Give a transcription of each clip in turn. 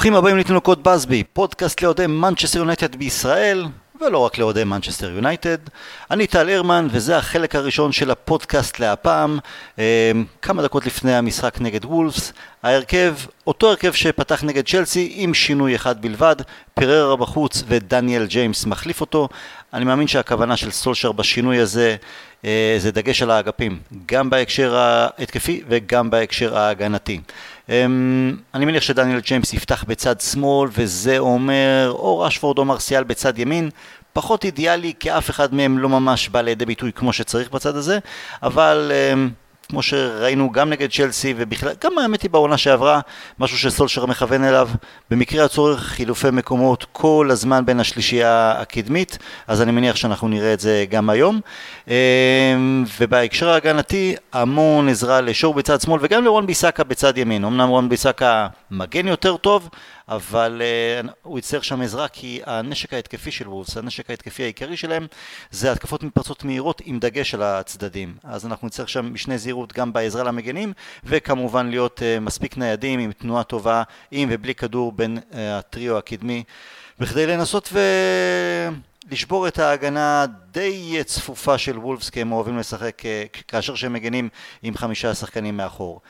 ברוכים הבאים לתינוקות באזבי, פודקאסט לאוהדי מנצ'סטר יונייטד בישראל, ולא רק לאוהדי מנצ'סטר יונייטד. אני טל הרמן, וזה החלק הראשון של הפודקאסט להפעם. אה, כמה דקות לפני המשחק נגד וולפס, ההרכב, אותו הרכב שפתח נגד צ'לסי, עם שינוי אחד בלבד, פררה בחוץ ודניאל ג'יימס מחליף אותו. אני מאמין שהכוונה של סולשר בשינוי הזה אה, זה דגש על האגפים, גם בהקשר ההתקפי וגם בהקשר ההגנתי. אמ, אני מניח שדניאל ג'יימס יפתח בצד שמאל וזה אומר או רשפורד או מרסיאל בצד ימין. פחות אידיאלי כי אף אחד מהם לא ממש בא לידי ביטוי כמו שצריך בצד הזה. אבל אמ, כמו שראינו גם נגד צ'לסי ובכלל, גם האמת היא בעונה שעברה, משהו שסולשר מכוון אליו, במקרה הצורך חילופי מקומות כל הזמן בין השלישייה הקדמית, אז אני מניח שאנחנו נראה את זה גם היום. אמ, ובהקשר ההגנתי, המון עזרה לשור בצד שמאל וגם לרון ביסקה בצד ימין. אמנם רון ביסקה מגן יותר טוב, אבל uh, הוא יצטרך שם עזרה כי הנשק ההתקפי של וולפס, הנשק ההתקפי העיקרי שלהם זה התקפות מתפרצות מהירות עם דגש על הצדדים. אז אנחנו נצטרך שם משנה זהירות גם בעזרה למגנים וכמובן להיות uh, מספיק ניידים עם תנועה טובה עם ובלי כדור בין uh, הטריו הקדמי בכדי לנסות ו... לשבור את ההגנה די צפופה של וולפס כי הם אוהבים לשחק כאשר שהם מגנים עם חמישה שחקנים מאחור.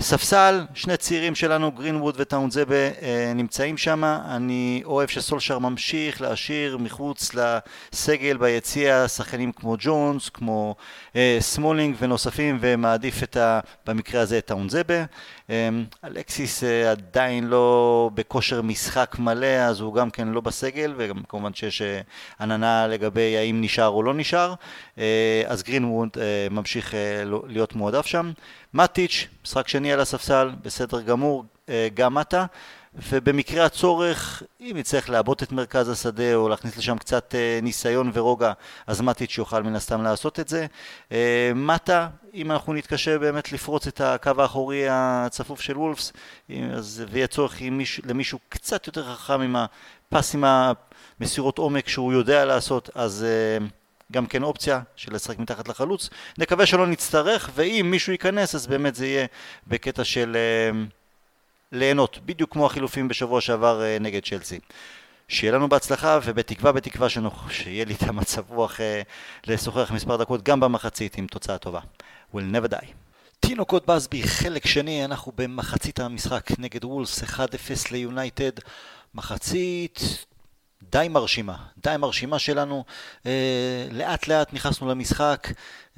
ספסל, שני צעירים שלנו, גרינווד וטאונזבה אה, נמצאים שם, אני אוהב שסולשר ממשיך להשאיר מחוץ לסגל ביציע שחקנים כמו ג'ונס, כמו אה, סמולינג ונוספים ומעדיף את ה, במקרה הזה את טאונזבה. אה, אלקסיס אה, עדיין לא בכושר משחק מלא אז הוא גם כן לא בסגל וגם כמובן שיש אה, עננה לגבי האם נשאר או לא נשאר אה, אז גרינווד אה, ממשיך אה, לא, להיות מועדף שם. מטיץ', משחק שני על הספסל, בסדר גמור, אה, גם מטה, ובמקרה הצורך, אם יצטרך לעבות את מרכז השדה או להכניס לשם קצת אה, ניסיון ורוגע, אז מטיץ' יוכל מן הסתם לעשות את זה. אה, מטה, אם אנחנו נתקשה באמת לפרוץ את הקו האחורי הצפוף של וולפס, אז ויהיה צורך מישהו, למישהו קצת יותר חכם עם הפס עם המסירות עומק שהוא יודע לעשות, אז... גם כן אופציה של לשחק מתחת לחלוץ. נקווה שלא נצטרך, ואם מישהו ייכנס אז באמת זה יהיה בקטע של uh, ליהנות, בדיוק כמו החילופים בשבוע שעבר uh, נגד צ'לסי. שיהיה לנו בהצלחה, ובתקווה, בתקווה שנוח, שיהיה לי את המצב רוח uh, לשוחח מספר דקות גם במחצית עם תוצאה טובה. will never die. תינוקות בסבי, חלק שני, אנחנו במחצית המשחק נגד וולס, 1-0 ליונייטד. מחצית די מרשימה, די מרשימה שלנו, אה, לאט לאט נכנסנו למשחק,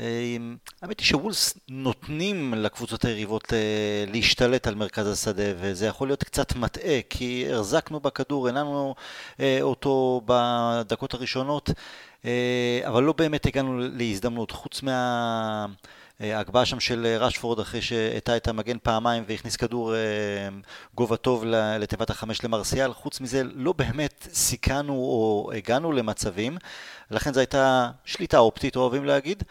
אה, האמת היא שוולס נותנים לקבוצות היריבות אה, להשתלט על מרכז השדה וזה יכול להיות קצת מטעה כי החזקנו בכדור, הנענו אה, אותו בדקות הראשונות אבל לא באמת הגענו להזדמנות. חוץ מה... ההגבהה שם של אה, רשפורד אחרי שהטה את המגן פעמיים והכניס כדור אה, גובה טוב לתיבת החמש למרסיאל, חוץ מזה לא באמת סיכנו או הגענו למצבים, לכן זו הייתה שליטה אופטית אוהבים להגיד.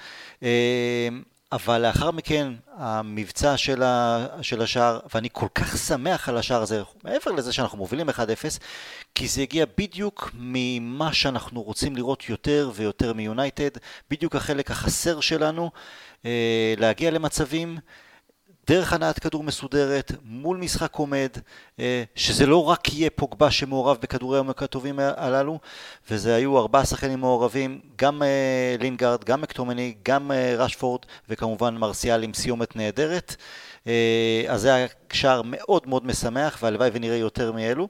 אה, אבל לאחר מכן המבצע של, ה, של השער, ואני כל כך שמח על השער הזה, מעבר לזה שאנחנו מובילים 1-0, כי זה הגיע בדיוק ממה שאנחנו רוצים לראות יותר ויותר מיונייטד, בדיוק החלק החסר שלנו, להגיע למצבים דרך הנעת כדור מסודרת, מול משחק עומד, אה, שזה לא רק יהיה פוגבה שמעורב בכדורי העומק הטובים הללו, וזה היו ארבעה שחקנים מעורבים, גם אה, לינגארד, גם מקטומני, גם רשפורד, וכמובן מרסיאל עם סיומת נהדרת. אז זה היה שער מאוד מאוד משמח, והלוואי ונראה יותר מאלו.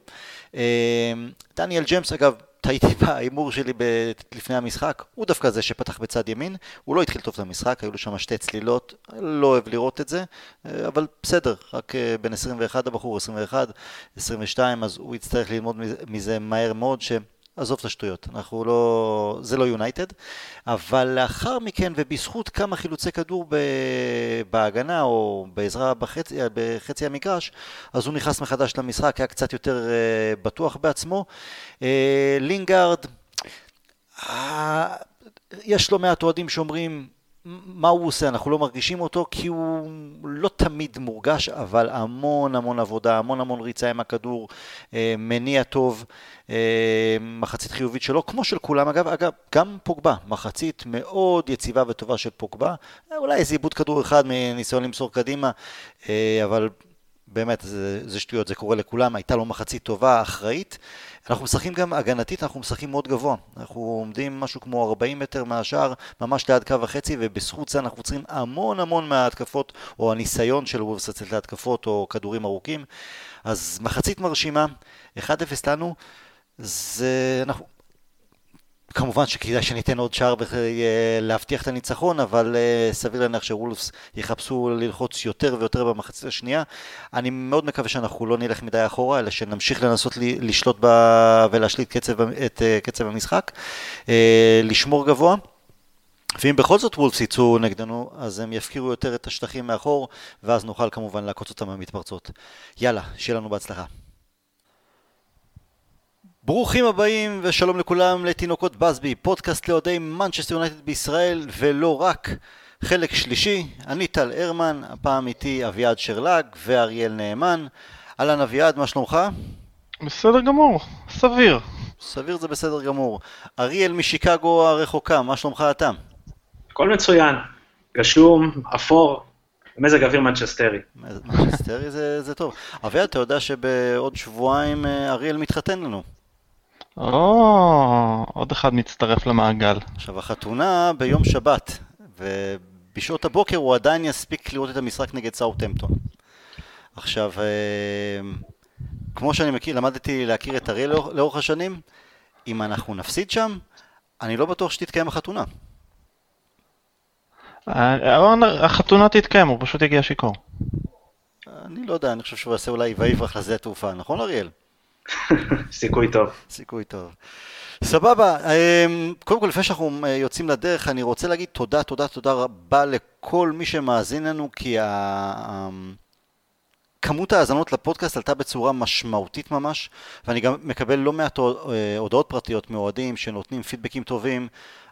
דניאל ג'מס, אגב, טעיתי בהימור שלי ב- לפני המשחק, הוא דווקא זה שפתח בצד ימין, הוא לא התחיל טוב את המשחק, היו לו שם שתי צלילות, לא אוהב לראות את זה, אבל בסדר, רק אה, בין 21 הבחור, 21, 22, אז הוא יצטרך ללמוד מזה מהר מאוד, ש... עזוב את השטויות, אנחנו לא... זה לא יונייטד, אבל לאחר מכן ובזכות כמה חילוצי כדור ב... בהגנה או בעזרה בחצי, בחצי המגרש, אז הוא נכנס מחדש למשחק, היה קצת יותר uh, בטוח בעצמו. Uh, לינגארד, uh, יש לא מעט אוהדים שאומרים מה הוא עושה, אנחנו לא מרגישים אותו כי הוא לא תמיד מורגש, אבל המון המון עבודה, המון המון ריצה עם הכדור, אה, מניע טוב, אה, מחצית חיובית שלו, כמו של כולם. אגב, אגב, גם פוגבה, מחצית מאוד יציבה וטובה של פוגבה, אולי איזה עיבוד כדור אחד מניסיון למסור קדימה, אה, אבל באמת, זה, זה שטויות, זה קורה לכולם, הייתה לו מחצית טובה, אחראית. אנחנו משחקים גם הגנתית, אנחנו משחקים מאוד גבוה. אנחנו עומדים משהו כמו 40 מטר מהשאר, ממש ליד קו החצי, ובזכות זה אנחנו צריכים המון המון מההתקפות, או הניסיון של וולפס לצאת להתקפות, או כדורים ארוכים. אז מחצית מרשימה, 1-0 לנו, זה... אנחנו... כמובן שכדאי שניתן עוד שער אה, להבטיח את הניצחון, אבל uh, סביר להניח שוולפס יחפשו ללחוץ יותר ויותר במחצית השנייה. אני מאוד מקווה שאנחנו לא נלך מדי אחורה, אלא שנמשיך לנסות לשלוט ב... ולהשליט קצב, את uh, קצב המשחק, לשמור גבוה. ואם בכל זאת וולפס יצאו נגדנו, אז הם יפקירו יותר את השטחים מאחור, ואז נוכל כמובן לעקוץ אותם במתפרצות. יאללה, שיהיה לנו בהצלחה. ברוכים הבאים ושלום לכולם לתינוקות בסבי, פודקאסט לאוהדי מנצ'סטר יונייטד בישראל ולא רק. חלק שלישי, אני טל הרמן, הפעם איתי אביעד שרלג ואריאל נאמן. אהלן אביעד, מה שלומך? בסדר גמור, סביר. סביר זה בסדר גמור. אריאל משיקגו הרחוקה, מה שלומך אתה? הכל מצוין, גשום, אפור, מזג אוויר מנצ'סטרי. מנצ'סטרי זה, זה טוב. אביעד, אתה יודע שבעוד שבועיים אה, אריאל מתחתן לנו. או, עוד אחד מצטרף למעגל. עכשיו, החתונה ביום שבת, ובשעות הבוקר הוא עדיין יספיק לראות את המשחק נגד סאוטהמפטון. עכשיו, אה, כמו שאני מכיר, למדתי להכיר את אריאל לאורך השנים, אם אנחנו נפסיד שם, אני לא בטוח שתתקיים החתונה. אה, החתונה תתקיים, הוא פשוט יגיע שיכור. אני לא יודע, אני חושב שהוא יעשה אולי ויברח לשדה התעופה, נכון אריאל? סיכוי טוב. סיכוי טוב. סבבה, אמ, קודם כל לפני שאנחנו אה, יוצאים לדרך אני רוצה להגיד תודה, תודה, תודה רבה לכל מי שמאזין לנו כי ה... אמ, כמות ההאזנות לפודקאסט עלתה בצורה משמעותית ממש ואני גם מקבל לא מעט אה, הודעות פרטיות מאוהדים שנותנים פידבקים טובים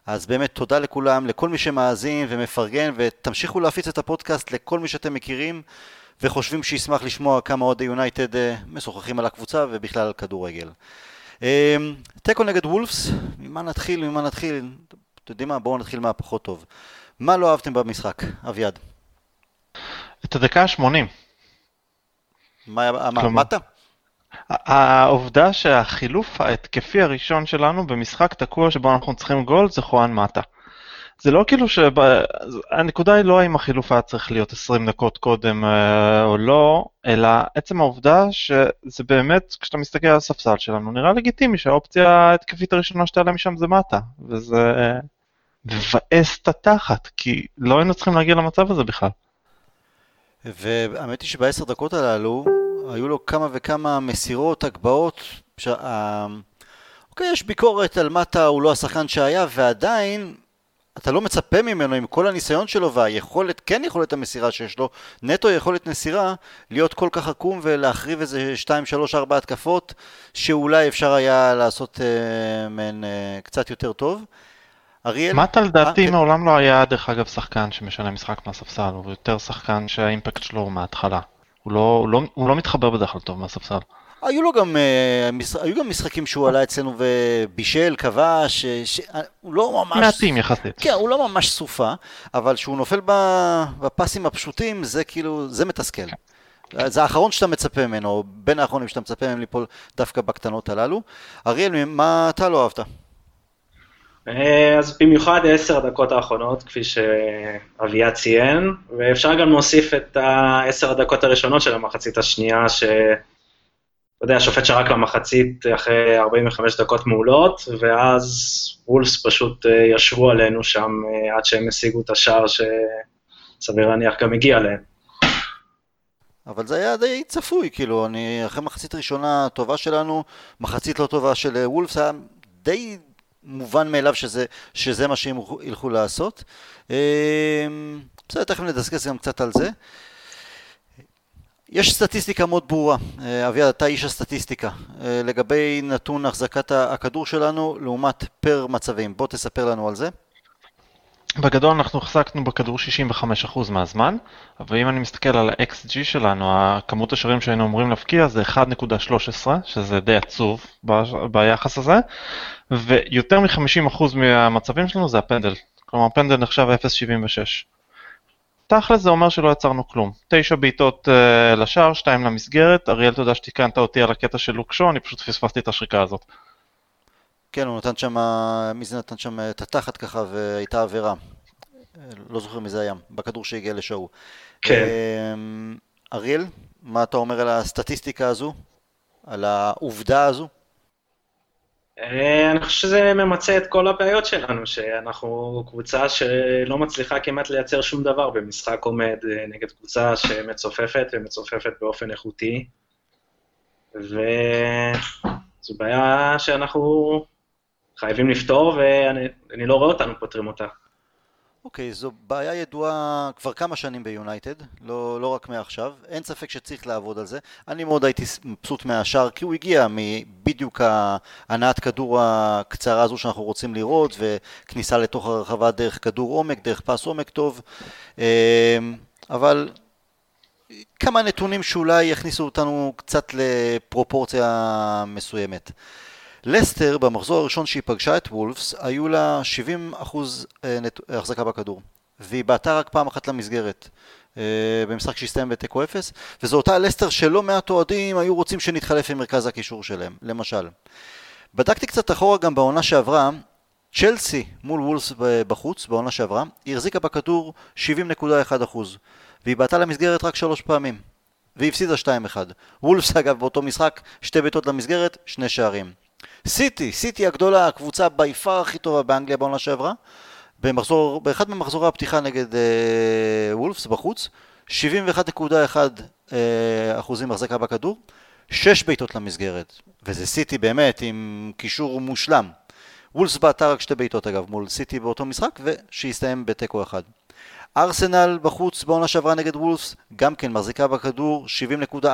אז באמת תודה לכולם, לכל מי שמאזין ומפרגן ותמשיכו להפיץ את הפודקאסט לכל מי שאתם מכירים וחושבים שישמח לשמוע כמה אוהדי יונייטד אה, משוחחים על הקבוצה ובכלל על כדורגל. אה, תיקו נגד וולפס, ממה נתחיל, ממה נתחיל? אתם יודעים מה? בואו נתחיל מהפחות טוב. מה לא אהבתם במשחק, אביעד? את הדקה ה-80. מה, מה, אמרת? העובדה שהחילוף ההתקפי הראשון שלנו במשחק תקוע שבו אנחנו צריכים גול זה חואן מטה. זה לא כאילו שהנקודה היא לא האם החילוף היה צריך להיות 20 דקות קודם אה, או לא, אלא עצם העובדה שזה באמת, כשאתה מסתכל על הספסל שלנו, נראה לגיטימי שהאופציה ההתקפית הראשונה שתעלה משם זה מטה, וזה מבאס את התחת, כי לא היינו צריכים להגיע למצב הזה בכלל. והאמת היא שבעשר דקות הללו היו לו כמה וכמה מסירות, הגבהות, ש... אה, אוקיי, יש ביקורת על מטה, הוא לא השחקן שהיה, ועדיין אתה לא מצפה ממנו עם כל הניסיון שלו והיכולת, כן יכולת המסירה שיש לו, נטו יכולת מסירה, להיות כל כך עקום ולהחריב איזה 2, 3, 4 התקפות, שאולי אפשר היה לעשות אה, מהן אה, קצת יותר טוב. אריאל... מטה לדעתי אה, כן. מעולם לא היה דרך אגב שחקן שמשנה משחק מהספסל, הוא יותר שחקן שהאימפקט שלו הוא מההתחלה. הוא לא, הוא, לא, הוא לא מתחבר בדרך כלל טוב מהספסל. היו לו גם, uh, היו גם משחקים שהוא עלה אצלנו ובישל, כבש, הוא לא ממש... מעטים יחסית. כן, הוא לא ממש סופה, אבל כשהוא נופל בפסים הפשוטים, זה כאילו, זה מתסכל. זה האחרון שאתה מצפה ממנו, או בין האחרונים שאתה מצפה מהם ליפול דווקא בקטנות הללו. אריאל, מה אתה לא אהבת? אה, אז במיוחד עשר הדקות האחרונות, כפי שאביה ציין, ואפשר גם להוסיף את העשר הדקות הראשונות של המחצית השנייה, ש... אתה יודע, השופט שרק למחצית אחרי 45 דקות מעולות, ואז וולס פשוט אה, ישבו עלינו שם אה, עד שהם השיגו את השער שסביר להניח גם הגיע להם. אבל זה היה די צפוי, כאילו, אני, אחרי מחצית ראשונה טובה שלנו, מחצית לא טובה של אה, וולפס, היה די מובן מאליו שזה, שזה מה שהם ילכו לעשות. בסדר, תכף נדסקס גם קצת על זה. יש סטטיסטיקה מאוד ברורה, אה, אביעד, אתה איש הסטטיסטיקה, אה, לגבי נתון החזקת הכדור שלנו לעומת פר מצבים. בוא תספר לנו על זה. בגדול אנחנו החזקנו בכדור 65% מהזמן, אבל אם אני מסתכל על ה-XG שלנו, הכמות השערים שהיינו אמורים להפקיע זה 1.13, שזה די עצוב ביחס הזה, ויותר מ-50% מהמצבים שלנו זה הפנדל. כלומר, הפנדל נחשב 0.76. תכל'ס זה אומר שלא יצרנו כלום. תשע בעיטות uh, לשער, שתיים למסגרת, אריאל תודה שתיקנת אותי על הקטע של לוקשו, אני פשוט פספסתי את השריקה הזאת. כן, הוא נתן שם, מי זה נתן שם את התחת ככה והייתה עבירה. לא זוכר מי זה היה, בכדור שהגיע לשואו. כן. אריאל, מה אתה אומר על הסטטיסטיקה הזו? על העובדה הזו? אה, אני חושב שזה ממצה את כל הבעיות שלנו, שאנחנו קבוצה שלא מצליחה כמעט לייצר שום דבר במשחק עומד אה, נגד קבוצה שמצופפת ומצופפת באופן איכותי. וזו בעיה שאנחנו חייבים לפתור, ואני לא רואה אותנו פותרים אותה. אוקיי, okay, זו בעיה ידועה כבר כמה שנים ביונייטד, לא, לא רק מעכשיו, אין ספק שצריך לעבוד על זה. אני מאוד הייתי מבסוט מהשאר, כי הוא הגיע מבדיוק הנעת כדור הקצרה הזו שאנחנו רוצים לראות, וכניסה לתוך הרחבה דרך כדור עומק, דרך פס עומק טוב, אמ, אבל כמה נתונים שאולי יכניסו אותנו קצת לפרופורציה מסוימת. לסטר במחזור הראשון שהיא פגשה את וולפס היו לה 70 אחוז אה, החזקה בכדור. והיא בעטה רק פעם אחת למסגרת אה, במשחק שהסתיים בתיקו אפס וזו אותה לסטר שלא מעט אוהדים היו רוצים שנתחלף עם מרכז הקישור שלהם למשל. בדקתי קצת אחורה גם בעונה שעברה צ'לסי מול וולפס בחוץ בעונה שעברה היא החזיקה בכדור 70.1 אחוז והיא בעטה למסגרת רק שלוש פעמים והיא הפסידה 2-1 וולפס אגב באותו משחק שתי בעיטות למסגרת שני שערים סיטי, סיטי הגדולה, הקבוצה בי פאר הכי טובה באנגליה בעונה שעברה, במחזור, באחד ממחזורי הפתיחה נגד אה, וולפס בחוץ, 71.1 אה, אחוזים החזקה בכדור, 6 בעיטות למסגרת, וזה סיטי באמת עם קישור מושלם. וולפס בעטה רק שתי בעיטות אגב מול סיטי באותו משחק, ושהסתיים בתיקו אחד. ארסנל בחוץ בעונה שעברה נגד וולפס, גם כן מחזיקה בכדור 70.4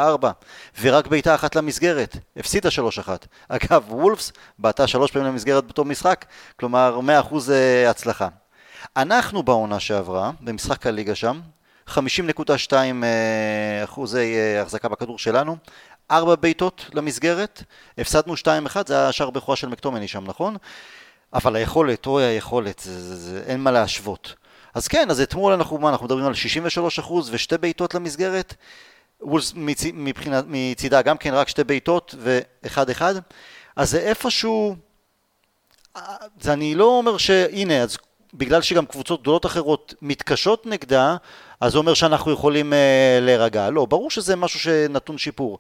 ורק בעיטה אחת למסגרת, הפסידה 3-1. אגב, וולפס בעטה שלוש פעמים למסגרת באותו משחק, כלומר 100% אה, הצלחה. אנחנו בעונה שעברה, במשחק הליגה שם, 50.2 אה, אחוזי אה, החזקה בכדור שלנו, ארבע בעיטות למסגרת, הפסדנו 2-1, זה השער בכורה של מקטומני שם, נכון? אבל היכולת, אוי היכולת, זה, זה, זה, אין מה להשוות. אז כן, אז אתמול אנחנו, מה, אנחנו מדברים על 63% ושתי בעיטות למסגרת, וולס מצ, מצידה גם כן רק שתי בעיטות ואחד אחד, אז זה איפשהו, זה אני לא אומר שהנה, אז בגלל שגם קבוצות גדולות אחרות מתקשות נגדה, אז זה אומר שאנחנו יכולים אה, להירגע. לא, ברור שזה משהו שנתון שיפור.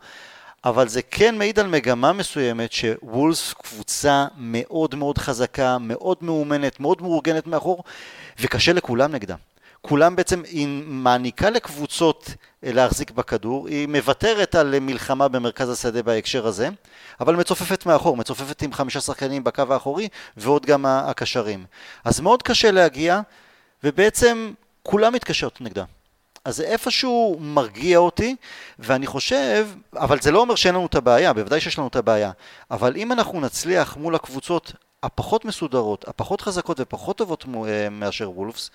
אבל זה כן מעיד על מגמה מסוימת שוולס קבוצה מאוד מאוד חזקה, מאוד מאומנת, מאוד מאורגנת מאחור, וקשה לכולם נגדה. כולם בעצם, היא מעניקה לקבוצות אה, להחזיק בכדור, היא מוותרת על מלחמה במרכז השדה בהקשר הזה, אבל מצופפת מאחור, מצופפת עם חמישה שחקנים בקו האחורי ועוד גם הקשרים. אז מאוד קשה להגיע, ובעצם כולם מתקשרות נגדה. אז זה איפשהו מרגיע אותי, ואני חושב, אבל זה לא אומר שאין לנו את הבעיה, בוודאי שיש לנו את הבעיה, אבל אם אנחנו נצליח מול הקבוצות הפחות מסודרות, הפחות חזקות ופחות טובות אה, מאשר וולפס,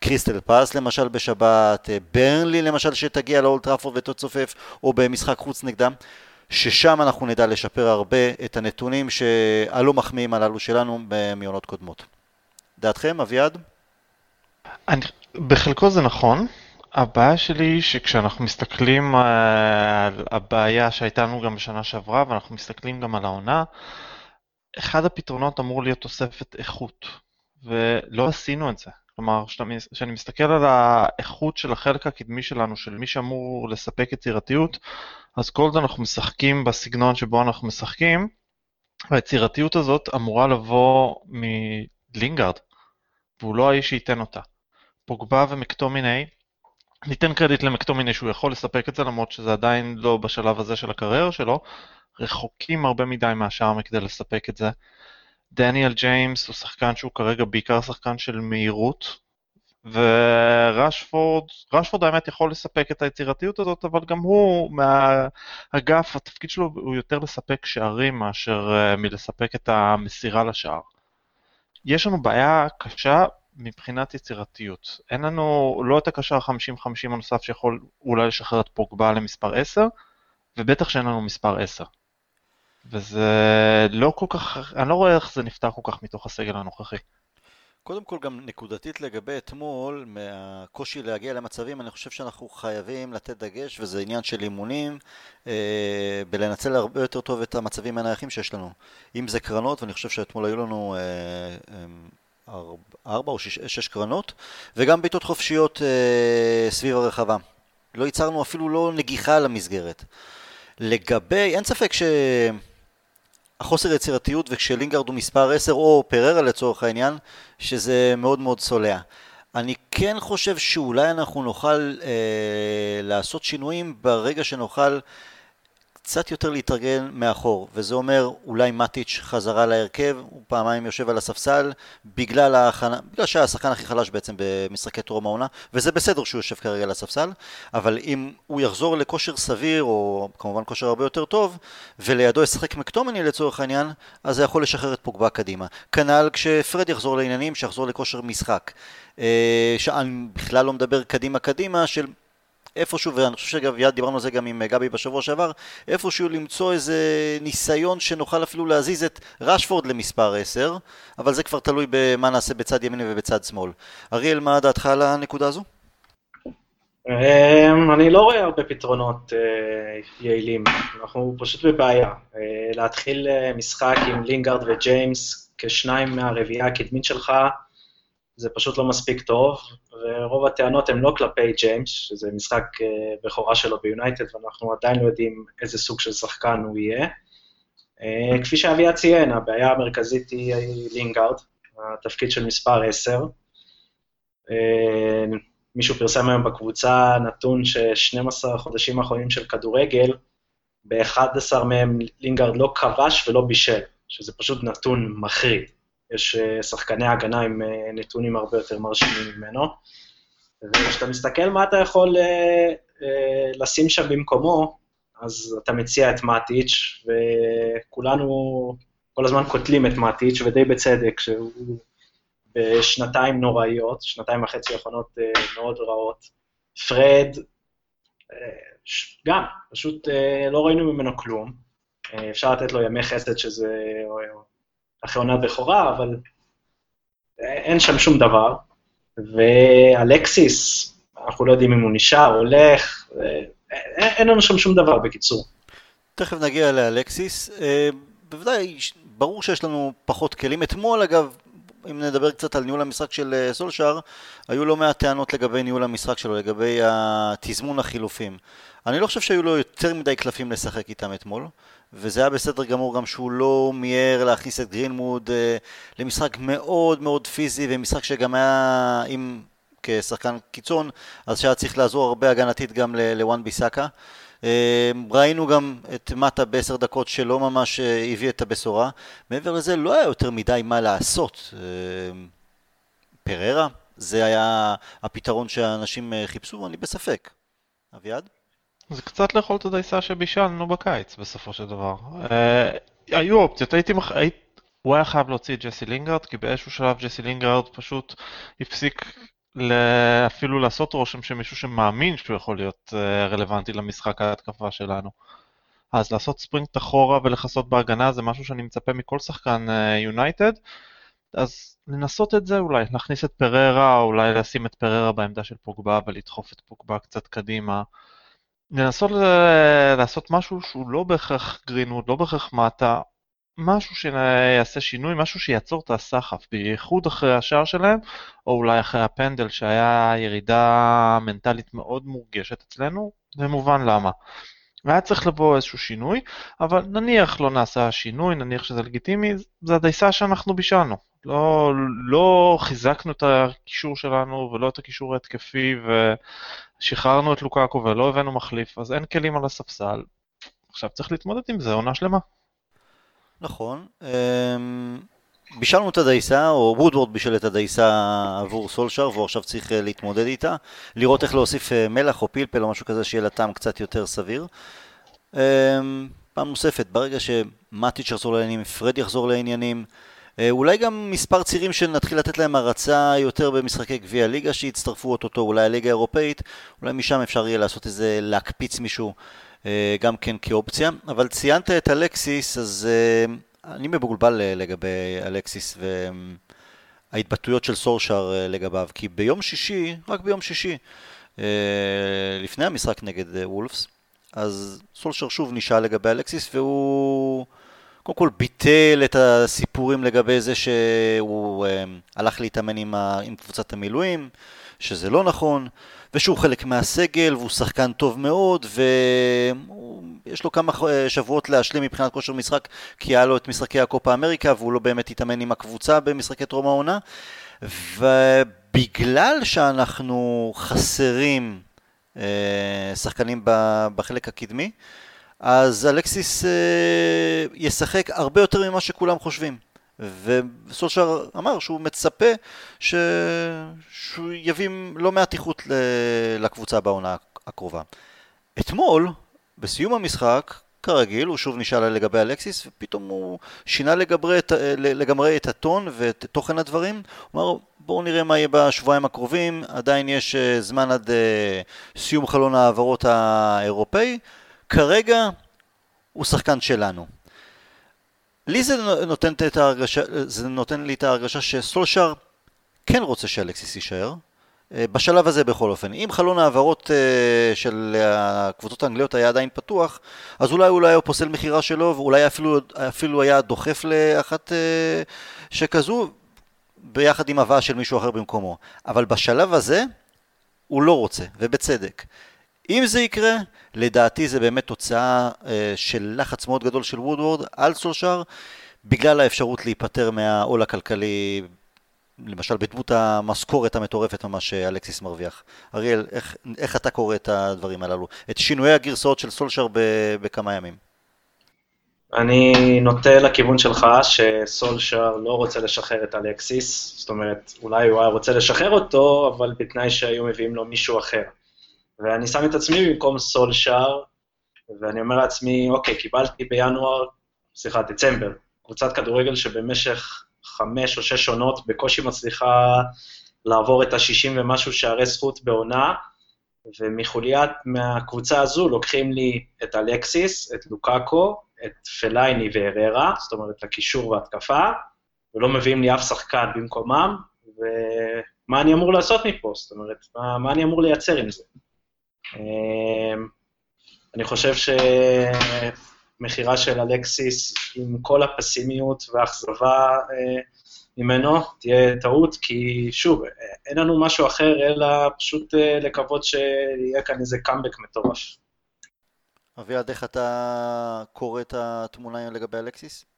קריסטל פאס למשל בשבת, אה, ברנלי למשל שתגיע לאולטראפורד ותצופף, או במשחק חוץ נגדם, ששם אנחנו נדע לשפר הרבה את הנתונים הלא מחמיאים הללו שלנו מעונות קודמות. דעתכם, אביעד? אני, בחלקו זה נכון. הבעיה שלי היא שכשאנחנו מסתכלים אה, על הבעיה שהייתה לנו גם בשנה שעברה, ואנחנו מסתכלים גם על העונה, אחד הפתרונות אמור להיות תוספת איכות, ולא עשינו את זה. כלומר, כשאני מסתכל על האיכות של החלק הקדמי שלנו, של מי שאמור לספק יצירתיות, אז כל עוד אנחנו משחקים בסגנון שבו אנחנו משחקים, והיצירתיות הזאת אמורה לבוא מלינגארד, והוא לא האיש שייתן אותה. פוגבה ומקטומיני, ניתן קרדיט למקטומיני שהוא יכול לספק את זה, למרות שזה עדיין לא בשלב הזה של הקריירה שלו, רחוקים הרבה מדי מהשאר מכדי לספק את זה. דניאל ג'יימס הוא שחקן שהוא כרגע בעיקר שחקן של מהירות, וראשפורד, ראשפורד האמת יכול לספק את היצירתיות הזאת, אבל גם הוא מהאגף, התפקיד שלו הוא יותר לספק שערים מאשר uh, מלספק את המסירה לשער. יש לנו בעיה קשה מבחינת יצירתיות. אין לנו לא את הקשר 50-50 הנוסף שיכול אולי לשחרר את פוגבה למספר 10, ובטח שאין לנו מספר 10. וזה לא כל כך, אני לא רואה איך זה נפתר כל כך מתוך הסגל הנוכחי. קודם כל גם נקודתית לגבי אתמול, מהקושי להגיע למצבים, אני חושב שאנחנו חייבים לתת דגש, וזה עניין של אימונים, אה, בלנצל הרבה יותר טוב את המצבים הנייחים שיש לנו. אם זה קרנות, ואני חושב שאתמול היו לנו אה, אה, ארבע או שש, שש קרנות, וגם בעיטות חופשיות אה, סביב הרחבה. לא ייצרנו אפילו לא נגיחה למסגרת. לגבי, אין ספק ש... החוסר יצירתיות וכשלינגארד הוא מספר 10 או פררה לצורך העניין, שזה מאוד מאוד צולע. אני כן חושב שאולי אנחנו נוכל אה, לעשות שינויים ברגע שנוכל קצת יותר להתארגן מאחור, וזה אומר אולי מטיץ' חזרה להרכב, הוא פעמיים יושב על הספסל בגלל, ההכנה, בגלל שהיה השחקן הכי חלש בעצם במשחקי טרום העונה, וזה בסדר שהוא יושב כרגע על הספסל, אבל אם הוא יחזור לכושר סביר, או כמובן כושר הרבה יותר טוב, ולידו ישחק מקטומני לצורך העניין, אז זה יכול לשחרר את פוגבה קדימה. כנ"ל כשפרד יחזור לעניינים, שיחזור לכושר משחק. אה, שאני בכלל לא מדבר קדימה קדימה של איפשהו, ואני חושב שאגב דיברנו על זה גם עם אה, גבי בשבוע שעבר, איפשהו למצוא איזה ניסיון שנוכל אפילו להזיז את רשפורד למספר 10, אבל זה כבר תלוי במה נעשה בצד ימין ובצד שמאל. אריאל, מה דעתך על הנקודה הזו? אמ, אני לא רואה הרבה פתרונות אה, יעילים, אנחנו פשוט בבעיה. אה, להתחיל משחק עם לינגארד וג'יימס כשניים מהרביעייה הקדמית שלך, זה פשוט לא מספיק טוב, ורוב הטענות הן לא כלפי ג'יימס, שזה משחק אה, בכורה שלו ביונייטד, ואנחנו עדיין לא יודעים איזה סוג של שחקן הוא יהיה. אה, כפי שאביה ציין, הבעיה המרכזית היא לינגארד, התפקיד של מספר 10. אה, מישהו פרסם היום בקבוצה נתון ש-12 החודשים האחרונים של כדורגל, ב-11 מהם לינגארד לא כבש ולא בישל, שזה פשוט נתון מחריד. יש אה, שחקני הגנה עם אה, נתונים הרבה יותר מרשימים ממנו. וכשאתה מסתכל מה אתה יכול אה, לשים שם במקומו, אז אתה מציע את מאטיץ', וכולנו כל הזמן קוטלים את מאטיץ', ודי בצדק, שהוא בשנתיים נוראיות, שנתיים וחצי האחרונות מאוד רעות. פרד, גם, פשוט לא ראינו ממנו כלום. אפשר לתת לו ימי חסד שזה אחרי עונת בכורה, אבל אין שם שום דבר. ואלקסיס, אנחנו לא יודעים אם הוא נשאר, הולך, אין, אין לנו שם שום דבר, בקיצור. תכף נגיע לאלקסיס. אה, בוודאי, ברור שיש לנו פחות כלים. אתמול, אגב, אם נדבר קצת על ניהול המשחק של אה, סולשאר, היו לא מעט טענות לגבי ניהול המשחק שלו, לגבי התזמון החילופים. אני לא חושב שהיו לו יותר מדי קלפים לשחק איתם אתמול. וזה היה בסדר גמור גם שהוא לא מיהר להכניס את גרינמוד אה, למשחק מאוד מאוד פיזי, ומשחק שגם היה, אם כשחקן קיצון, אז שהיה צריך לעזור הרבה הגנתית גם לוואן ביסאקה. אה, ראינו גם את מטה בעשר דקות שלא ממש אה, הביא את הבשורה. מעבר לזה לא היה יותר מדי מה לעשות. אה, פררה, זה היה הפתרון שאנשים אה, חיפשו, אני בספק. אביעד? זה קצת לאכול את הדייסה שבישלנו בקיץ בסופו של דבר. אה, היו אופציות, הייתי מח... הוא היה חייב להוציא את ג'סי לינגארד, כי באיזשהו שלב ג'סי לינגארד פשוט הפסיק. אפילו לעשות רושם שמישהו שמאמין שהוא יכול להיות אה, רלוונטי למשחק ההתקפה שלנו. אז לעשות ספרינט אחורה ולכסות בהגנה זה משהו שאני מצפה מכל שחקן יונייטד. אה, אז לנסות את זה אולי, להכניס את פררה, או אולי לשים את פררה בעמדה של פוגבה ולדחוף את פוגבה קצת קדימה. לנסות לעשות משהו שהוא לא בהכרח גרינווד, לא בהכרח מטה, משהו שיעשה שינוי, משהו שיעצור את הסחף, בייחוד אחרי השער שלהם, או אולי אחרי הפנדל שהיה ירידה מנטלית מאוד מורגשת אצלנו, ומובן למה. והיה צריך לבוא איזשהו שינוי, אבל נניח לא נעשה שינוי, נניח שזה לגיטימי, זה הדייסה שאנחנו בישלנו. לא, לא חיזקנו את הקישור שלנו ולא את הקישור ההתקפי ושחררנו את לוקאקו ולא הבאנו מחליף, אז אין כלים על הספסל. עכשיו צריך להתמודד עם זה עונה שלמה. נכון. אמ, בישלנו את הדייסה, או וודוורד בישל את הדייסה עבור סולשר, והוא עכשיו צריך אה, להתמודד איתה. לראות איך להוסיף אה, מלח או פלפל או משהו כזה שיהיה לה טעם קצת יותר סביר. אמ, פעם נוספת, ברגע שמטיץ' יחזור לעניינים, פרד יחזור לעניינים, אולי גם מספר צירים שנתחיל לתת להם הרצה יותר במשחקי גביע ליגה שיצטרפו אוטוטו, אולי הליגה האירופאית, אולי משם אפשר יהיה לעשות איזה, להקפיץ מישהו אה, גם כן כאופציה. אבל ציינת את אלקסיס, אז אה, אני מבולבל לגבי אלקסיס, ההתבטאויות של סורשר לגביו, כי ביום שישי, רק ביום שישי, לפני המשחק נגד וולפס, אז סולשר שוב נשאל לגבי אלקסיס והוא קודם כל ביטל את הסיפורים לגבי זה שהוא הלך להתאמן עם, ה, עם קבוצת המילואים, שזה לא נכון, ושהוא חלק מהסגל והוא שחקן טוב מאוד ויש לו כמה שבועות להשלים מבחינת כושר משחק כי היה לו את משחקי הקופה אמריקה והוא לא באמת התאמן עם הקבוצה במשחקי טרום העונה. ובגלל שאנחנו חסרים אה, שחקנים בחלק הקדמי אז אלקסיס אה, ישחק הרבה יותר ממה שכולם חושבים וסולשר אמר שהוא מצפה ש... שהוא יביא לא מעט איכות לקבוצה בעונה הקרובה. אתמול, בסיום המשחק, כרגיל, הוא שוב נשאל לגבי אלקסיס, ופתאום הוא שינה לגמרי את, לגמרי את הטון ואת תוכן הדברים. הוא אמר, בואו נראה מה יהיה בשבועיים הקרובים, עדיין יש אה, זמן עד אה, סיום חלון ההעברות האירופאי. כרגע הוא שחקן שלנו. לי זה נותן, את ההרגשה, זה נותן לי את ההרגשה שסולשר כן רוצה שאלקסיס יישאר, אה, בשלב הזה בכל אופן. אם חלון ההעברות אה, של הקבוצות האנגליות היה עדיין פתוח, אז אולי אולי הוא פוסל מכירה שלו, ואולי אפילו, אפילו היה דוחף לאחת אה, שכזו, ביחד עם הבאה של מישהו אחר במקומו. אבל בשלב הזה, הוא לא רוצה, ובצדק. אם זה יקרה, לדעתי זה באמת תוצאה אה, של לחץ מאוד גדול של וודוורד על סולשר, בגלל האפשרות להיפטר מהעול הכלכלי, למשל בדמות המשכורת המטורפת ממש שאלקסיס מרוויח. אריאל, איך, איך אתה קורא את הדברים הללו? את שינויי הגרסאות של סולשר בכמה ימים. אני נוטה לכיוון שלך שסולשר לא רוצה לשחרר את אלקסיס, זאת אומרת, אולי הוא היה רוצה לשחרר אותו, אבל בתנאי שהיו מביאים לו מישהו אחר. ואני שם את עצמי במקום סולשר, ואני אומר לעצמי, אוקיי, קיבלתי בינואר, סליחה, דצמבר, קבוצת כדורגל שבמשך חמש או שש עונות בקושי מצליחה לעבור את ה-60 ומשהו שערי זכות בעונה, ומחוליית, מהקבוצה הזו לוקחים לי את אלקסיס, את לוקאקו, את פלייני והררה, זאת אומרת, הקישור והתקפה, ולא מביאים לי אף שחקן במקומם, ומה אני אמור לעשות מפה? זאת אומרת, מה, מה אני אמור לייצר עם זה? אמ, אני חושב שמכירה של אלקסיס עם כל הפסימיות והאכזבה אה, ממנו תהיה טעות, כי שוב, אין לנו משהו אחר אלא פשוט אה, לקוות שיהיה כאן איזה קאמבק מטורף. אביעד, איך אתה קורא את התמונה לגבי אלקסיס?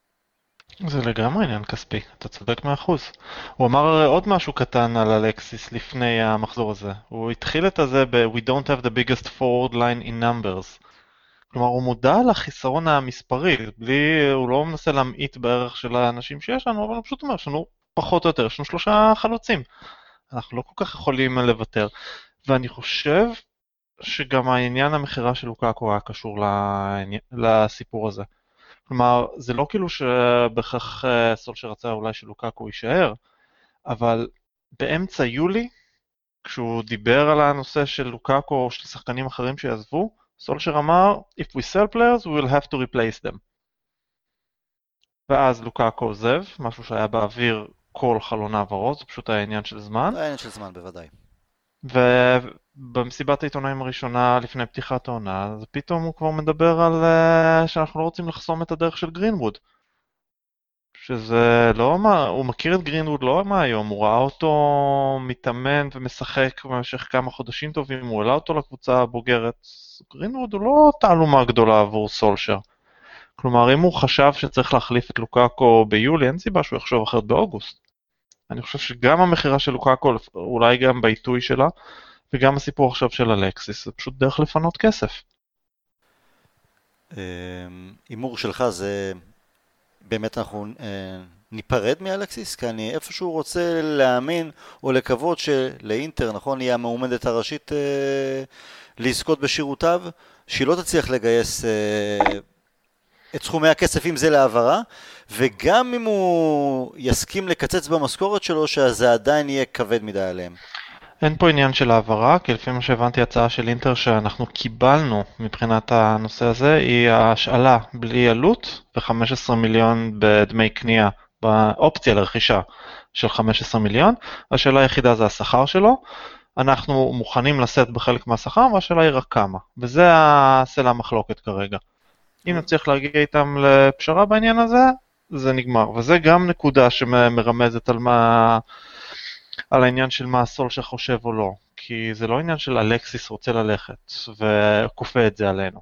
זה לגמרי עניין כספי, אתה צודק מאה אחוז. הוא אמר עוד משהו קטן על אלקסיס לפני המחזור הזה. הוא התחיל את הזה ב- We don't have the biggest forward line in numbers. כלומר, הוא מודע לחיסרון המספרי, בלי, הוא לא מנסה להמעיט בערך של האנשים שיש לנו, אבל הוא פשוט אומר, יש לנו פחות או יותר, יש לנו שלושה חלוצים. אנחנו לא כל כך יכולים לוותר. ואני חושב שגם העניין המכירה של לוקאקו היה קשור לסיפור הזה. כלומר, זה לא כאילו שבהכרח אה, סולשר רצה אולי שלוקקו יישאר, אבל באמצע יולי, כשהוא דיבר על הנושא של לוקקו או של שחקנים אחרים שיעזבו, סולשר אמר, If we sell players, we will have to replace them. ואז לוקקו עוזב, משהו שהיה באוויר כל חלון העברות, זה פשוט היה עניין של זמן. זה היה עניין של זמן, בוודאי. ובמסיבת העיתונאים הראשונה לפני פתיחת העונה, אז פתאום הוא כבר מדבר על uh, שאנחנו לא רוצים לחסום את הדרך של גרינווד. שזה לא מה, הוא מכיר את גרינווד לא מהיום, הוא ראה אותו מתאמן ומשחק במשך כמה חודשים טובים, הוא העלה אותו לקבוצה הבוגרת. גרינווד הוא לא תעלומה גדולה עבור סולשר. כלומר, אם הוא חשב שצריך להחליף את לוקאקו ביולי, אין סיבה שהוא יחשוב אחרת באוגוסט. אני חושב שגם המכירה של לוקאקו, אולי גם בעיתוי שלה, וגם הסיפור עכשיו של אלקסיס, זה פשוט דרך לפנות כסף. אמ, הימור שלך זה באמת אנחנו אה, ניפרד מאלקסיס? כי אני איפשהו רוצה להאמין או לקוות שלאינטר, נכון, היא המעומדת הראשית אה, לזכות בשירותיו, שהיא לא תצליח לגייס אה, את סכומי הכסף אם זה להעברה, וגם אם הוא יסכים לקצץ במשכורת שלו, שזה עדיין יהיה כבד מדי עליהם. אין פה עניין של העברה, כי לפי מה שהבנתי הצעה של אינטר שאנחנו קיבלנו מבחינת הנושא הזה, היא ההשאלה בלי עלות ו-15 מיליון בדמי קנייה, באופציה לרכישה של 15 מיליון, השאלה היחידה זה השכר שלו. אנחנו מוכנים לשאת בחלק מהשכר, והשאלה היא רק כמה. וזה הסלע המחלוקת כרגע. אם נצליח להגיע איתם לפשרה בעניין הזה, זה נגמר. וזה גם נקודה שמרמזת על מה... על העניין של מה סולשר חושב או לא. כי זה לא עניין של אלקסיס רוצה ללכת וכופה את זה עלינו.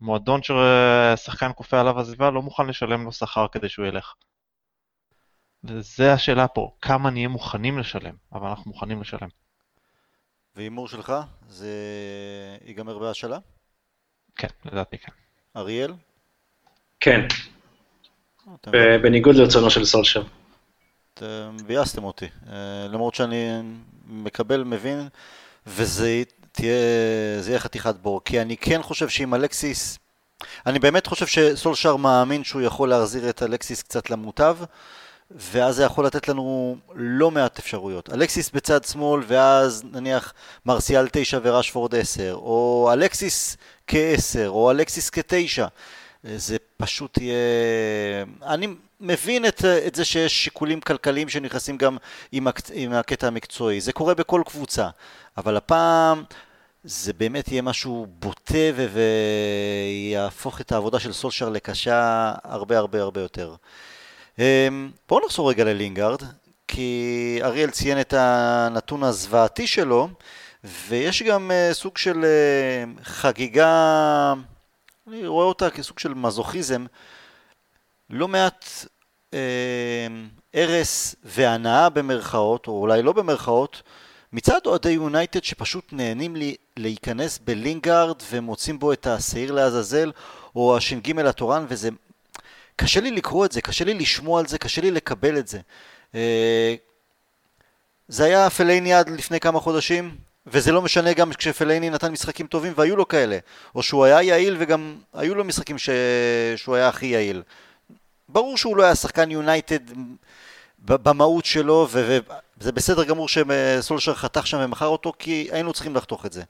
מועדון ששחקן כופה עליו עזיבה לא מוכן לשלם לו שכר כדי שהוא ילך. וזה השאלה פה, כמה נהיה מוכנים לשלם, אבל אנחנו מוכנים לשלם. והימור שלך, זה ייגמר בהשאלה? כן, לדעתי כן. אריאל? כן. בניגוד לרצונו של סולשר. אתם ביאסתם אותי, אה, למרות שאני מקבל, מבין, וזה תהיה, יהיה חתיכת בור, כי אני כן חושב שאם אלקסיס, אני באמת חושב שסולשר מאמין שהוא יכול להחזיר את אלקסיס קצת למוטב, ואז זה יכול לתת לנו לא מעט אפשרויות. אלקסיס בצד שמאל, ואז נניח מרסיאל 9 וראשפורד 10, או אלקסיס כ-10, או אלקסיס כ-9. זה פשוט יהיה... אני מבין את, את זה שיש שיקולים כלכליים שנכנסים גם עם, הק... עם הקטע המקצועי, זה קורה בכל קבוצה, אבל הפעם זה באמת יהיה משהו בוטה. ויהפוך את העבודה של סולשר לקשה הרבה הרבה הרבה יותר. אמ, בואו נחזור רגע ללינגארד, כי אריאל ציין את הנתון הזוועתי שלו, ויש גם אה, סוג של אה, חגיגה, אני רואה אותה כסוג של מזוכיזם, לא מעט ארס אה, והנאה במרכאות, או אולי לא במרכאות, מצד אוהדי יונייטד שפשוט נהנים לי להיכנס בלינגארד ומוצאים בו את השעיר לעזאזל, או הש"ג התורן, וזה קשה לי לקרוא את זה, קשה לי לשמוע על זה, קשה לי לקבל את זה. אה, זה היה פלאיני עד לפני כמה חודשים, וזה לא משנה גם כשפלאיני נתן משחקים טובים והיו לו כאלה, או שהוא היה יעיל וגם היו לו משחקים ש... שהוא היה הכי יעיל. ברור שהוא לא היה שחקן יונייטד במהות שלו, וזה בסדר גמור שסולשר חתך שם ומכר אותו, כי היינו צריכים לחתוך את זה.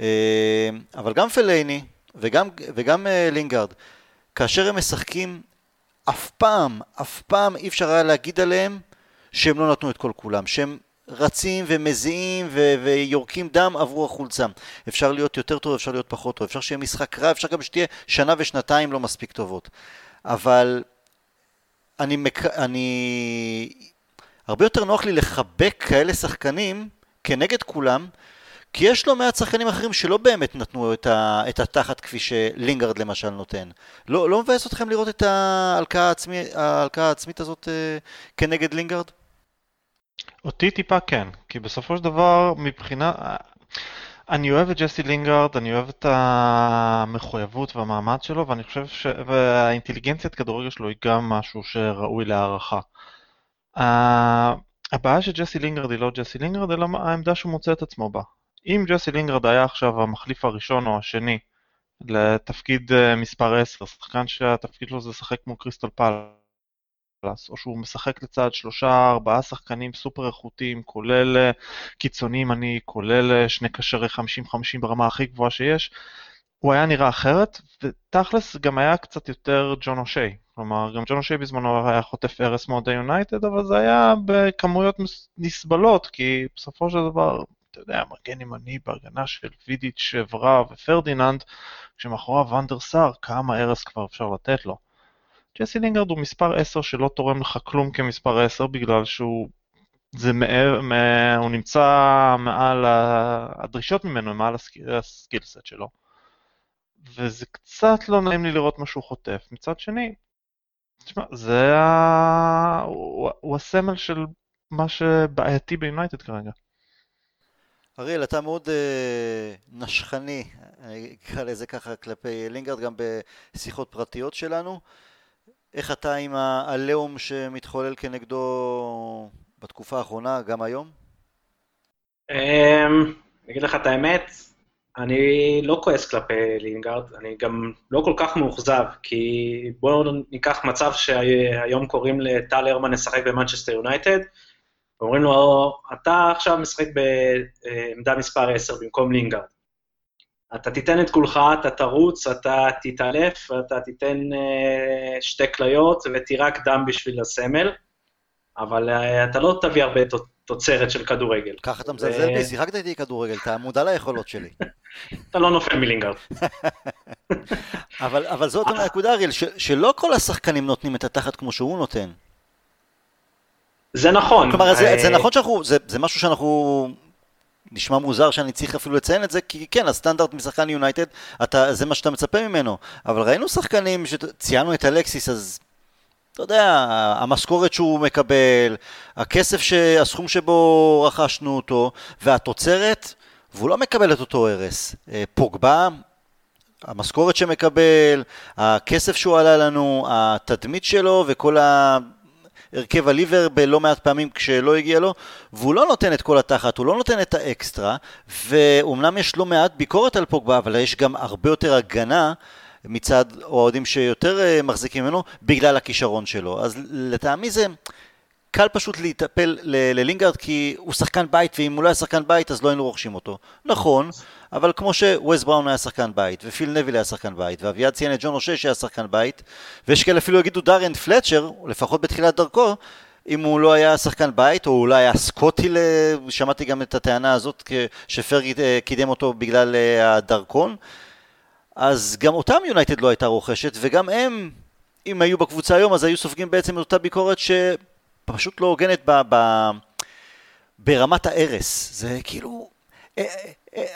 אה, אבל גם פלאיני וגם, וגם אה, לינגארד, כאשר הם משחקים אף פעם, אף פעם אי אפשר היה להגיד עליהם שהם לא נתנו את כל כולם, שהם רצים ומזיעים ו- ויורקים דם עבור החולצה. אפשר להיות יותר טוב, אפשר להיות פחות טוב, אפשר שיהיה משחק רע, אפשר גם שתהיה שנה ושנתיים לא מספיק טובות. אבל אני, מק... אני... הרבה יותר נוח לי לחבק כאלה שחקנים כנגד כולם, כי יש לא מעט שחקנים אחרים שלא באמת נתנו את, ה, את התחת כפי שלינגארד למשל נותן. לא, לא מבאס אתכם לראות את ההלקאה העצמי, העצמית הזאת uh, כנגד לינגארד? אותי טיפה כן, כי בסופו של דבר מבחינה... אני אוהב את ג'סי לינגארד, אני אוהב את המחויבות והמעמד שלו, ואני חושב ש... והאינטליגנציית כדורגל שלו היא גם משהו שראוי להערכה. הבעיה של ג'סי לינגארד היא לא ג'סי לינגארד, אלא העמדה שהוא מוצא את עצמו בה. אם ג'סי לינגארד היה עכשיו המחליף הראשון או השני לתפקיד אה, מספר 10, שחקן שהתפקיד שלו זה לשחק כמו קריסטל פאלאס, או שהוא משחק לצד שלושה ארבעה שחקנים סופר איכותיים, כולל אה, קיצוני ימני, כולל אה, שני קשרי 50-50 ברמה הכי גבוהה שיש, הוא היה נראה אחרת, ותכלס גם היה קצת יותר ג'ון אושי. כלומר, גם ג'ון אושי בזמנו היה חוטף ארס מאוהדי יונייטד, אבל זה היה בכמויות נסבלות, כי בסופו של דבר אתה יודע, מגן ימני בהגנה של וידיץ', אברה ופרדיננד, כשמאחוריו ואן דר סאר, כמה ארס כבר אפשר לתת לו. ג'סי לינגארד הוא מספר 10 שלא תורם לך כלום כמספר 10 בגלל שהוא זה מער, מה, הוא נמצא מעל, הדרישות ממנו מעל הסקילסט שלו. וזה קצת לא נעים לי לראות מה שהוא חוטף. מצד שני, תשמע, זה ה... הוא, הוא הסמל של מה שבעייתי ביונייטד כרגע. אריאל, אתה מאוד אה, נשכני, אני אקרא לזה ככה, כלפי לינגרד, גם בשיחות פרטיות שלנו. איך אתה עם העליהום שמתחולל כנגדו בתקופה האחרונה, גם היום? אמ, אני אגיד לך את האמת, אני לא כועס כלפי לינגארד, אני גם לא כל כך מאוכזב, כי בואו ניקח מצב שהיום קוראים לטל הרמן לשחק במנצ'סטר יונייטד, ואומרים לו, אתה עכשיו משחק בעמדה מספר 10 במקום לינגארד. אתה תיתן את כולך, אתה תרוץ, אתה תתעלף, אתה תיתן אה, שתי כליות ותירק דם בשביל הסמל. אבל אה, אתה לא תביא הרבה תוצרת של כדורגל. ככה אתה מזלזל בי, שיחקת איתי כדורגל, אתה מודע ליכולות שלי. אתה לא נופל מלינגרד. אבל, אבל זאת הנקודה, אריאל, שלא כל השחקנים נותנים את התחת כמו שהוא נותן. זה נכון. כלומר, זה, זה נכון שאנחנו, זה, זה משהו שאנחנו נשמע מוזר שאני צריך אפילו לציין את זה, כי כן, הסטנדרט משחקן יונייטד, זה מה שאתה מצפה ממנו. אבל ראינו שחקנים, ציינו את אלקסיס, אז אתה יודע, המשכורת שהוא מקבל, הכסף, ש... הסכום שבו רכשנו אותו, והתוצרת, והוא לא מקבל את אותו הרס. אה, פוגבה, המשכורת שמקבל, הכסף שהוא עלה לנו, התדמית שלו וכל ה... הרכב הליבר בלא מעט פעמים כשלא הגיע לו, והוא לא נותן את כל התחת, הוא לא נותן את האקסטרה, ואומנם יש לא מעט ביקורת על פוגבה, אבל יש גם הרבה יותר הגנה מצד אוהדים שיותר אה, מחזיקים ממנו, בגלל הכישרון שלו. אז לטעמי זה... קל פשוט להיטפל ללינגארד כי הוא שחקן בית ואם הוא לא היה שחקן בית אז לא היינו רוכשים אותו. נכון, אבל כמו שווייז בראון היה שחקן בית ופיל נביל היה שחקן בית ואביעד ציין את ג'ון אושה שהיה שחקן בית ויש כאלה אפילו יגידו דארן פלצ'ר, לפחות בתחילת דרכו, אם הוא לא היה שחקן בית או אולי היה סקוטי, שמעתי גם את הטענה הזאת שפרגי אה, קידם אותו בגלל אה, הדרכון, אז גם אותם יונייטד לא הייתה רוכשת וגם הם אם היו בקבוצה היום אז היו סופגים בעצם את אותה ביקורת ש... פשוט לא הוגנת ב, ב, ברמת הארס. זה כאילו,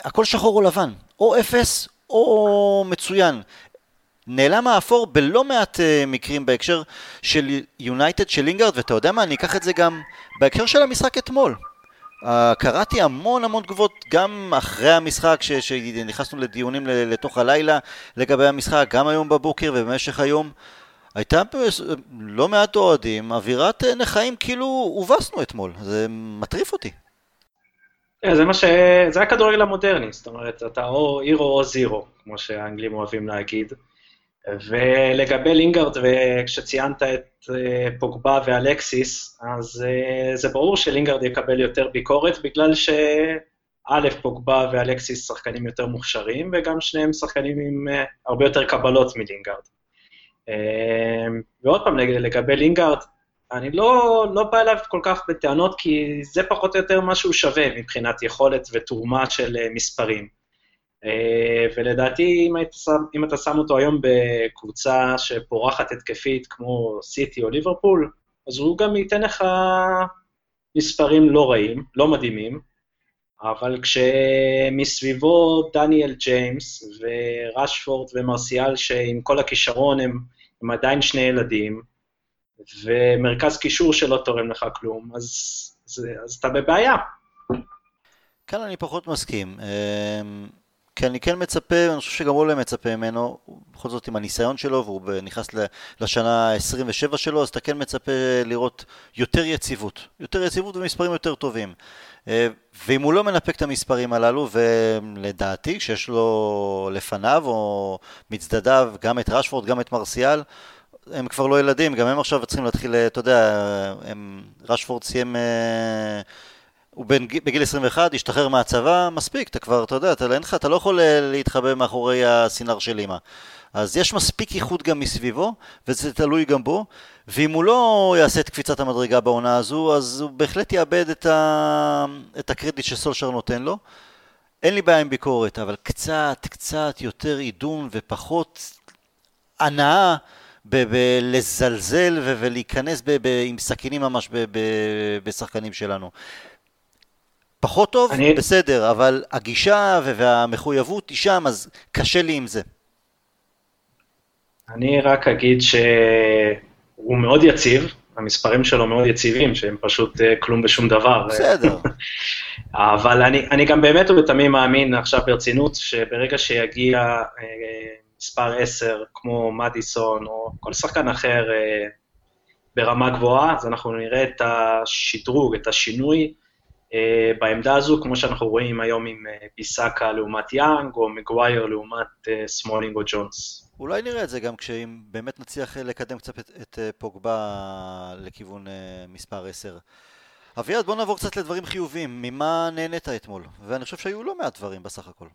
הכל שחור או לבן, או אפס או מצוין. נעלם האפור בלא מעט מקרים בהקשר של יונייטד של לינגארד, ואתה יודע מה, אני אקח את זה גם בהקשר של המשחק אתמול. Uh, קראתי המון המון תגובות גם אחרי המשחק, שנכנסנו לדיונים לתוך הלילה לגבי המשחק, גם היום בבוקר ובמשך היום. הייתה לא מעט אוהדים, אווירת אה, נכאים כאילו הובסנו אתמול, זה מטריף אותי. אה, זה מה ש... זה הכדורגל המודרני, זאת אומרת, אתה או הירו או זירו, כמו שהאנגלים אוהבים להגיד. ולגבי לינגארד, וכשציינת את אה, פוגבה ואלקסיס, אז זה ברור שלינגארד יקבל יותר ביקורת, בגלל שאה, פוגבה ואלקסיס שחקנים יותר מוכשרים, וגם שניהם שחקנים עם הרבה יותר קבלות מלינגארד. ועוד פעם, לגבי לינגארד, אני לא, לא בא אליו כל כך בטענות, כי זה פחות או יותר מה שהוא שווה מבחינת יכולת ותרומה של אה, מספרים. אה, ולדעתי, אם, היית, אם אתה שם אותו היום בקבוצה שפורחת התקפית כמו סיטי או ליברפול, אז הוא גם ייתן לך מספרים לא רעים, לא מדהימים, אבל כשמסביבו דניאל ג'יימס ורשפורד ומרסיאל, שעם כל הכישרון הם, הם עדיין שני ילדים, ומרכז קישור שלא תורם לך כלום, אז, אז, אז אתה בבעיה. כאן אני פחות מסכים. אמ, כי אני כן מצפה, אני חושב שגם אולי מצפה ממנו, בכל זאת עם הניסיון שלו, והוא נכנס לשנה ה-27 שלו, אז אתה כן מצפה לראות יותר יציבות, יותר יציבות ומספרים יותר טובים. אה, ואם הוא לא מנפק את המספרים הללו, ולדעתי, כשיש לו לפניו או מצדדיו גם את רשפורד, גם את מרסיאל, הם כבר לא ילדים, גם הם עכשיו צריכים להתחיל, אתה יודע, הם, רשפורד סיים, אה, הוא בין, בגיל 21, השתחרר מהצבא, מספיק, אתה כבר, אתה יודע, אתה, אין לך, אתה לא יכול אה, להתחבא מאחורי הסינר של אימא. אז יש מספיק איכות גם מסביבו, וזה תלוי גם בו, ואם הוא לא יעשה את קפיצת המדרגה בעונה הזו, אז הוא בהחלט יאבד את, ה... את הקרדיט שסולשר נותן לו. אין לי בעיה עם ביקורת, אבל קצת, קצת יותר עידון ופחות הנאה בלזלזל ב- ולהיכנס ב- ב- עם סכינים ממש בשחקנים שלנו. פחות טוב, אני... בסדר, אבל הגישה והמחויבות היא שם, אז קשה לי עם זה. אני רק אגיד שהוא מאוד יציב, המספרים שלו מאוד יציבים, שהם פשוט אה, כלום בשום דבר. בסדר. אבל אני, אני גם באמת ובתמים מאמין עכשיו ברצינות, שברגע שיגיע אה, מספר 10, כמו מדיסון, או כל שחקן אחר אה, ברמה גבוהה, אז אנחנו נראה את השדרוג, את השינוי אה, בעמדה הזו, כמו שאנחנו רואים היום עם אה, ביסאקה לעומת יאנג, או מגווייר לעומת אה, סמולינג או ג'ונס. אולי נראה את זה גם כשאם באמת נצליח אה, לקדם קצת את, את אה, פוגבה לכיוון uh, מספר 10. אביעד, בוא נעבור קצת לדברים חיוביים. ממה נהנית אתמול? ואני חושב שהיו לא מעט דברים בסך הכל.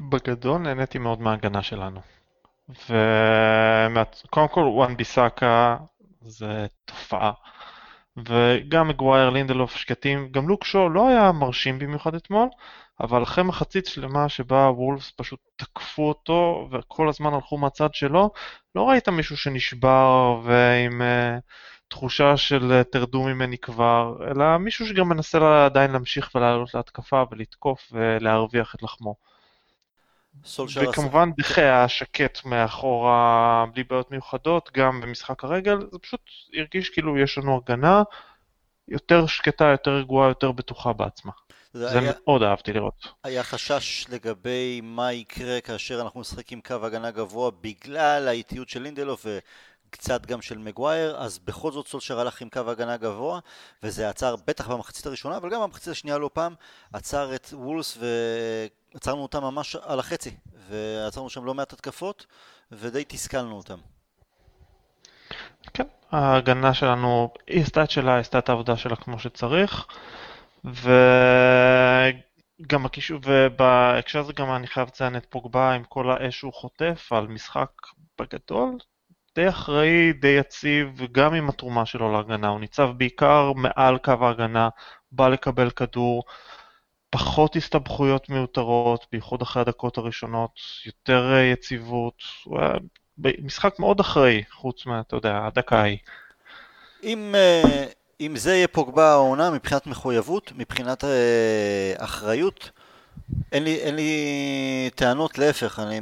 בגדול נהניתי מאוד מההגנה שלנו. וקודם כל וואן ביסאקה זה תופעה. וגם מגווייר, לינדלוף שקטים, גם לוק שו לא היה מרשים במיוחד אתמול, אבל אחרי מחצית שלמה שבה וולפס פשוט תקפו אותו וכל הזמן הלכו מהצד שלו, לא ראית מישהו שנשבר ועם uh, תחושה של uh, תרדו ממני כבר, אלא מישהו שגם מנסה עדיין להמשיך ולעלות להתקפה ולתקוף ולהרוויח את לחמו. וכמובן דחה היה שקט מאחורה בלי בעיות מיוחדות, גם במשחק הרגל, זה פשוט הרגיש כאילו יש לנו הגנה יותר שקטה, יותר רגועה, יותר בטוחה בעצמה. זה, זה היה, מאוד אהבתי לראות. היה חשש לגבי מה יקרה כאשר אנחנו נשחק עם קו הגנה גבוה בגלל האיטיות של לינדלוף וקצת גם של מגווייר, אז בכל זאת סולשר הלך עם קו הגנה גבוה, וזה עצר בטח במחצית הראשונה, אבל גם במחצית השנייה לא פעם, עצר את וולס ועצרנו אותם ממש על החצי, ועצרנו שם לא מעט התקפות, ודי תסכלנו אותם. כן, ההגנה שלנו, היא עשתה את שלה, עשתה את העבודה שלה כמו שצריך. וגם הקישור, ובהקשר הזה גם אני חייב לציין את פוגבה עם כל האש שהוא חוטף על משחק בגדול, די אחראי, די יציב, וגם עם התרומה שלו להגנה. הוא ניצב בעיקר מעל קו ההגנה, בא לקבל כדור, פחות הסתבכויות מיותרות, בייחוד אחרי הדקות הראשונות, יותר יציבות. הוא היה משחק מאוד אחראי, חוץ מה, אתה יודע, הדקה ההיא. אם, אה, אם זה יהיה פוגבה העונה מבחינת מחויבות, מבחינת אה, אחריות, אין לי, אין לי טענות, להפך, אני,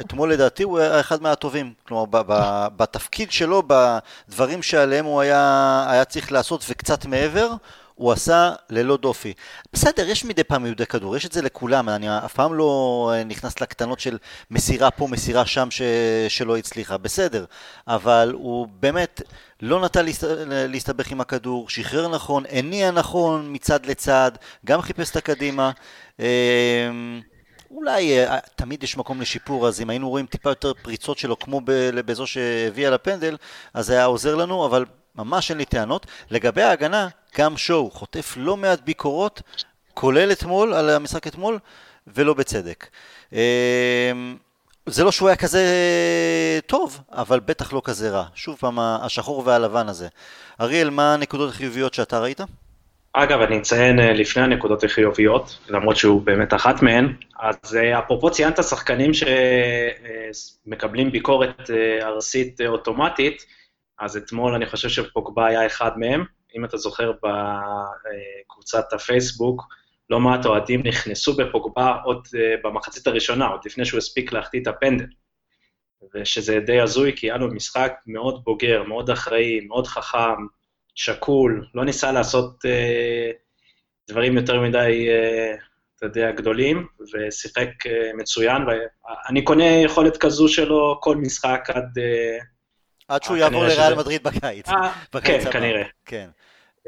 אתמול לדעתי הוא היה אחד מהטובים, כלומר ב, ב, בתפקיד שלו, בדברים שעליהם הוא היה, היה צריך לעשות וקצת מעבר, הוא עשה ללא דופי. בסדר, יש מדי פעם יהודי כדור, יש את זה לכולם, אני אף פעם לא אה, נכנס לקטנות של מסירה פה, מסירה שם ש... שלא הצליחה, בסדר, אבל הוא באמת לא נתן להסתבך עם הכדור, שחרר נכון, הניע נכון מצד לצד, גם חיפש את הקדימה. אמ, אולי אה, תמיד יש מקום לשיפור, אז אם היינו רואים טיפה יותר פריצות שלו כמו בזו שהביאה לפנדל, אז היה עוזר לנו, אבל ממש אין לי טענות. לגבי ההגנה, גם שואו חוטף לא מעט ביקורות, כולל אתמול, על המשחק אתמול, ולא בצדק. אמ, זה לא שהוא היה כזה טוב, אבל בטח לא כזה רע. שוב פעם, השחור והלבן הזה. אריאל, מה הנקודות החיוביות שאתה ראית? אגב, אני אציין אה, לפני הנקודות החיוביות, למרות שהוא באמת אחת מהן, אז אה, אפרופו ציינת שחקנים שמקבלים ביקורת אה, ארסית אוטומטית, אז אתמול אני חושב שפוגבה היה אחד מהם. אם אתה זוכר בקבוצת הפייסבוק, לא מעט אוהדים נכנסו בפוגבה עוד אה, במחצית הראשונה, עוד לפני שהוא הספיק להחטיא את הפנדל. ושזה די הזוי, כי היה לו משחק מאוד בוגר, מאוד אחראי, מאוד חכם, שקול, לא ניסה לעשות אה, דברים יותר מדי, אה, אתה יודע, גדולים, ושיחק אה, מצוין, ואני קונה יכולת כזו שלו כל משחק עד... אה, עד שהוא יעבור לריאל מדריד בקיץ. כן, כנראה. כן.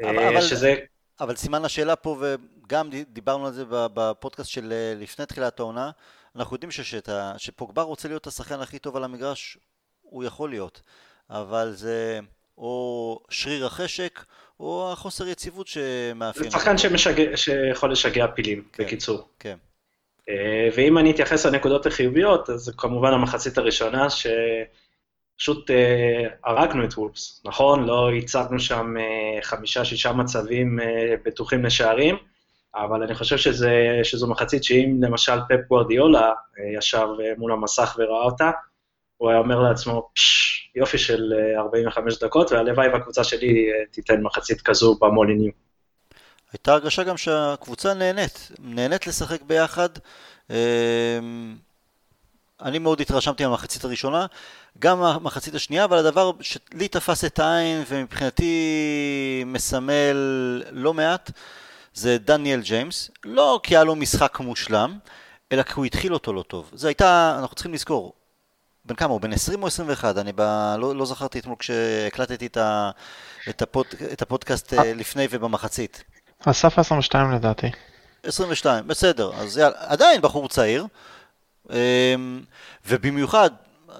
אה, אבל, שזה... אבל סימן השאלה פה, וגם דיברנו על זה בפודקאסט של אה, לפני תחילת העונה, אנחנו יודעים ששתה, שפוגבר רוצה להיות השחקן הכי טוב על המגרש, הוא יכול להיות, אבל זה או שריר החשק, או החוסר יציבות שמאפיין. זה שחקן שמשגע, שיכול לשגע פילים, כן, בקיצור. כן. אה, ואם אני אתייחס לנקודות החיוביות, אז כמובן המחצית הראשונה, ש... פשוט אה, הרגנו את וולפס, נכון? לא הצגנו שם אה, חמישה-שישה מצבים אה, בטוחים לשערים, אבל אני חושב שזה, שזו מחצית שאם למשל פפ גוורדיולה ישב מול המסך וראה אותה, הוא היה אומר לעצמו, פשש, יופי של 45 אה, דקות, והלוואי והקבוצה שלי תיתן מחצית כזו במוליניו. הייתה הרגשה גם שהקבוצה נהנית, נהנית לשחק ביחד. אה, אני מאוד התרשמתי מהמחצית הראשונה, גם מהמחצית השנייה, אבל הדבר שלי תפס את העין ומבחינתי מסמל לא מעט, זה דניאל ג'יימס. לא כי היה לו משחק מושלם, אלא כי הוא התחיל אותו לא טוב. זה הייתה, אנחנו צריכים לזכור, בן כמה הוא? בן 20 או 21? אני ב... לא, לא זכרתי אתמול כשהקלטתי את, ה... את, הפוד... את הפודקאסט אה, לפני ובמחצית. הסף 22 לדעתי. 22, בסדר. אז יאללה, עדיין בחור צעיר. אמ, ובמיוחד,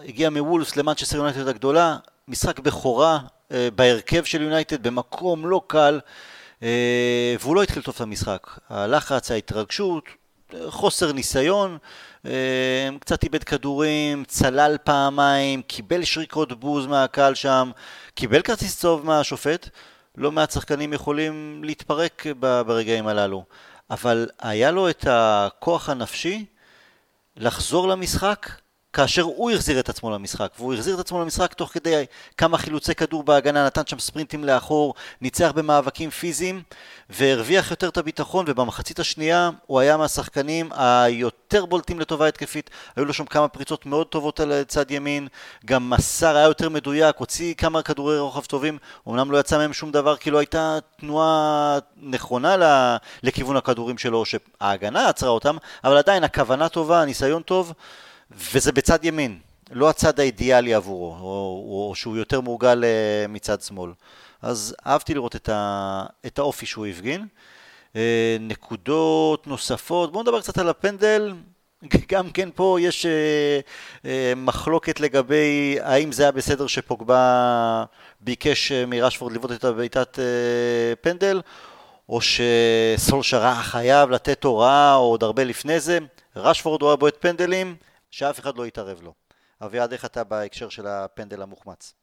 הגיע מוולפס למנצ'סטר יונייטד הגדולה, משחק בכורה אה, בהרכב של יונייטד במקום לא קל, אה, והוא לא התחיל טוב את המשחק. הלחץ, ההתרגשות, חוסר ניסיון, אה, קצת איבד כדורים, צלל פעמיים, קיבל שריקות בוז מהקהל שם, קיבל כרטיס צהוב מהשופט, לא מעט שחקנים יכולים להתפרק ברגעים הללו, אבל היה לו את הכוח הנפשי לחזור למשחק כאשר הוא החזיר את עצמו למשחק, והוא החזיר את עצמו למשחק תוך כדי כמה חילוצי כדור בהגנה, נתן שם ספרינטים לאחור, ניצח במאבקים פיזיים, והרוויח יותר את הביטחון, ובמחצית השנייה הוא היה מהשחקנים היותר בולטים לטובה התקפית, היו לו שם כמה פריצות מאוד טובות על צד ימין, גם מסר היה יותר מדויק, הוציא כמה כדורי רוחב טובים, אמנם לא יצא מהם שום דבר, כי לא הייתה תנועה נכונה לכיוון הכדורים שלו, שההגנה עצרה אותם, אבל עדיין הכוונה טובה, הניסיון טוב. וזה בצד ימין, לא הצד האידיאלי עבורו, או, או שהוא יותר מורגל אה, מצד שמאל. אז אהבתי לראות את, ה, את האופי שהוא הפגין. אה, נקודות נוספות, בואו נדבר קצת על הפנדל. גם כן פה יש אה, מחלוקת לגבי האם זה היה בסדר שפוגבה ביקש מרשפורד לבעוט את הבעיטת פנדל, או שסולשרה חייב לתת הוראה, עוד הרבה לפני זה. רשפורד הוא היה בועט פנדלים, שאף אחד לא יתערב לו. אביעד, איך אתה בהקשר של הפנדל המוחמץ?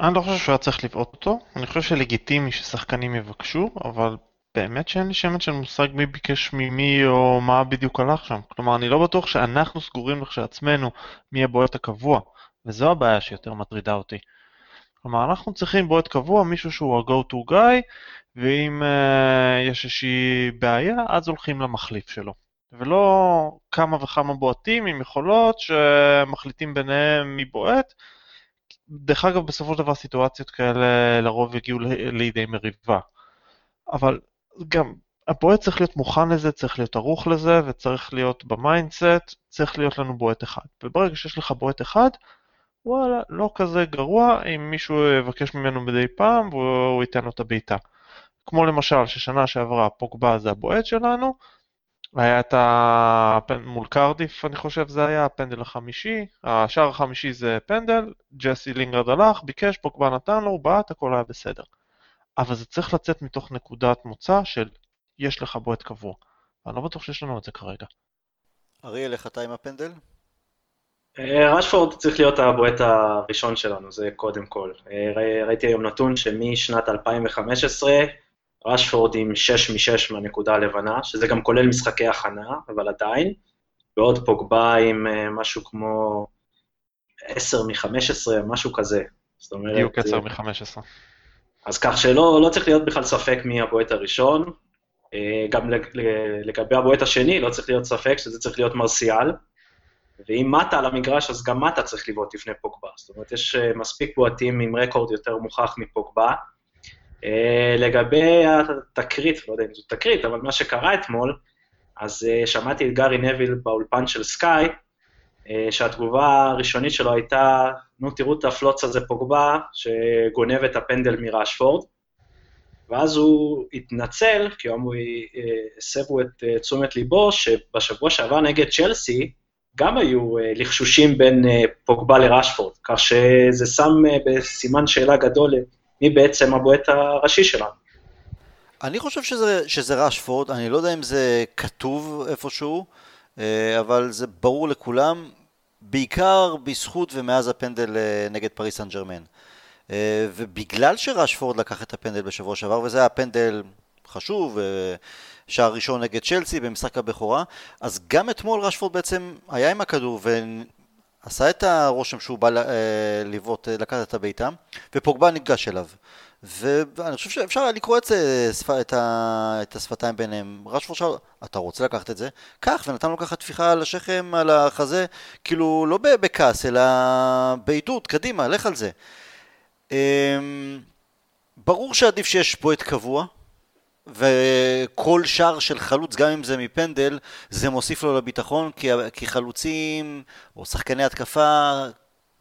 אני לא חושב שהוא היה צריך לבעוט אותו, אני חושב שלגיטימי ששחקנים יבקשו, אבל באמת שאין לי שמץ של מושג מי ביקש ממי או מה בדיוק הלך שם. כלומר, אני לא בטוח שאנחנו סגורים לכשעצמנו מי הבועט הקבוע, וזו הבעיה שיותר מטרידה אותי. כלומר, אנחנו צריכים בועט קבוע, מישהו שהוא ה-go to guy, ואם uh, יש איזושהי בעיה, אז הולכים למחליף שלו. ולא כמה וכמה בועטים עם יכולות שמחליטים ביניהם מי בועט. דרך אגב, בסופו של דבר סיטואציות כאלה לרוב יגיעו לידי מריבה. אבל גם הבועט צריך להיות מוכן לזה, צריך להיות ערוך לזה, וצריך להיות ב mindset, צריך להיות לנו בועט אחד. וברגע שיש לך בועט אחד, וואלה, לא כזה גרוע אם מישהו יבקש ממנו מדי פעם והוא ייתן לו את הבעיטה. כמו למשל, ששנה שעברה פוגבה זה הבועט שלנו, היה את הפנדל מול קרדיף, אני חושב זה היה, הפנדל החמישי, השער החמישי זה פנדל, ג'סי לינגרד הלך, ביקש, פוגבה נתן לו, הוא בעט, הכל היה בסדר. אבל זה צריך לצאת מתוך נקודת מוצא של יש לך בועט קבוע. אני לא בטוח שיש לנו את זה כרגע. אריאל, איך אתה עם הפנדל? אה, רשפורד צריך להיות הבועט הראשון שלנו, זה קודם כל. אה, ראיתי היום נתון שמשנת 2015, רשפורד עם 6 מ-6 מהנקודה הלבנה, שזה גם כולל משחקי הכנה, אבל עדיין, ועוד פוגבה עם uh, משהו כמו 10 מ-15, משהו כזה. זאת אומרת... בדיוק 10 מ-15. אז כך שלא לא צריך להיות בכלל ספק מי הבועט הראשון. Uh, גם לגבי הבועט השני, לא צריך להיות ספק שזה צריך להיות מרסיאל. ואם מטה על המגרש, אז גם מטה צריך לבעוט לפני פוגבה. זאת אומרת, יש מספיק בועטים עם רקורד יותר מוכח מפוגבה. אה, לגבי התקרית, לא יודע אם זו תקרית, אבל מה שקרה אתמול, אז אה, שמעתי את גארי נביל באולפן של סקאי, אה, שהתגובה הראשונית שלו הייתה, נו תראו את הפלוץ הזה פוגבה, שגונב את הפנדל מראשפורד, ואז הוא התנצל, כי הם הסבו את תשומת ליבו, שבשבוע שעבר נגד צ'לסי, גם היו לחשושים בין פוגבה לראשפורד, כך שזה שם בסימן שאלה גדול מי בעצם הבועט הראשי שלנו. אני חושב שזה, שזה רשפורד, אני לא יודע אם זה כתוב איפשהו, אה, אבל זה ברור לכולם, בעיקר בזכות ומאז הפנדל אה, נגד פריס סן ג'רמן. אה, ובגלל שרשפורד לקח את הפנדל בשבוע שעבר, וזה היה פנדל חשוב, שער ראשון נגד צ'לסי במשחק הבכורה, אז גם אתמול רשפורד בעצם היה עם הכדור עשה את הרושם שהוא בא לבעוט, לקחת את הבעיטה, ופוגבה ניגש אליו. ואני חושב שאפשר היה לקרוא את, זה, את, ה, את השפתיים ביניהם. רשפורד שאל, אתה רוצה לקחת את זה? קח, ונתן לו ככה טפיחה על השכם, על החזה, כאילו לא בכעס, אלא בעידוד, קדימה, לך על זה. אמ, ברור שעדיף שיש בועט קבוע, וכל שער של חלוץ, גם אם זה מפנדל, זה מוסיף לו לביטחון, כי, כי חלוצים או שחקני התקפה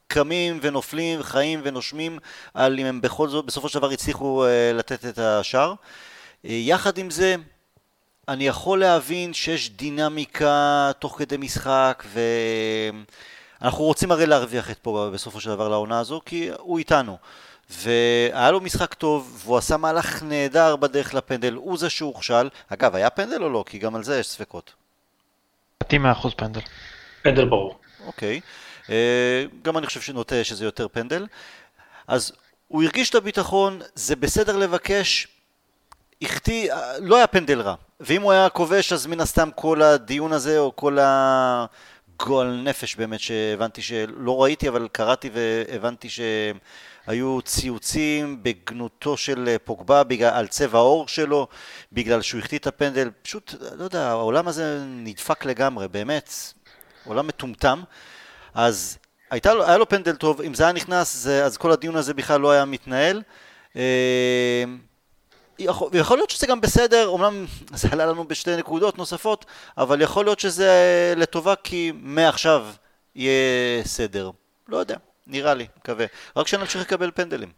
קמים ונופלים, חיים ונושמים על אם הם בכל זאת, בסופו של דבר הצליחו uh, לתת את השער. Uh, יחד עם זה, אני יכול להבין שיש דינמיקה תוך כדי משחק, ואנחנו רוצים הרי להרוויח את פה בסופו של דבר לעונה הזו, כי הוא איתנו. והיה לו משחק טוב, והוא עשה מהלך נהדר בדרך לפנדל, הוא זה שהוכשל. אגב, היה פנדל או לא? כי גם על זה יש ספקות. לדעתי 100% פנדל. פנדל ברור. אוקיי. אה, גם אני חושב שנוטה שזה יותר פנדל. אז הוא הרגיש את הביטחון, זה בסדר לבקש, החטיא, לא היה פנדל רע. ואם הוא היה כובש, אז מן הסתם כל הדיון הזה, או כל הגועל נפש באמת, שהבנתי שלא ראיתי, אבל קראתי והבנתי שהיו ציוצים בגנותו של פוגבה בגלל, על צבע העור שלו, בגלל שהוא החטיא את הפנדל. פשוט, לא יודע, העולם הזה נדפק לגמרי, באמת, עולם מטומטם. אז הייתה היה לו פנדל טוב, אם זה היה נכנס, זה, אז כל הדיון הזה בכלל לא היה מתנהל. אה, יכול, ויכול להיות שזה גם בסדר, אומנם זה עלה לנו בשתי נקודות נוספות, אבל יכול להיות שזה לטובה כי מעכשיו יהיה סדר. לא יודע, נראה לי, מקווה. רק שנמשיך לקבל פנדלים.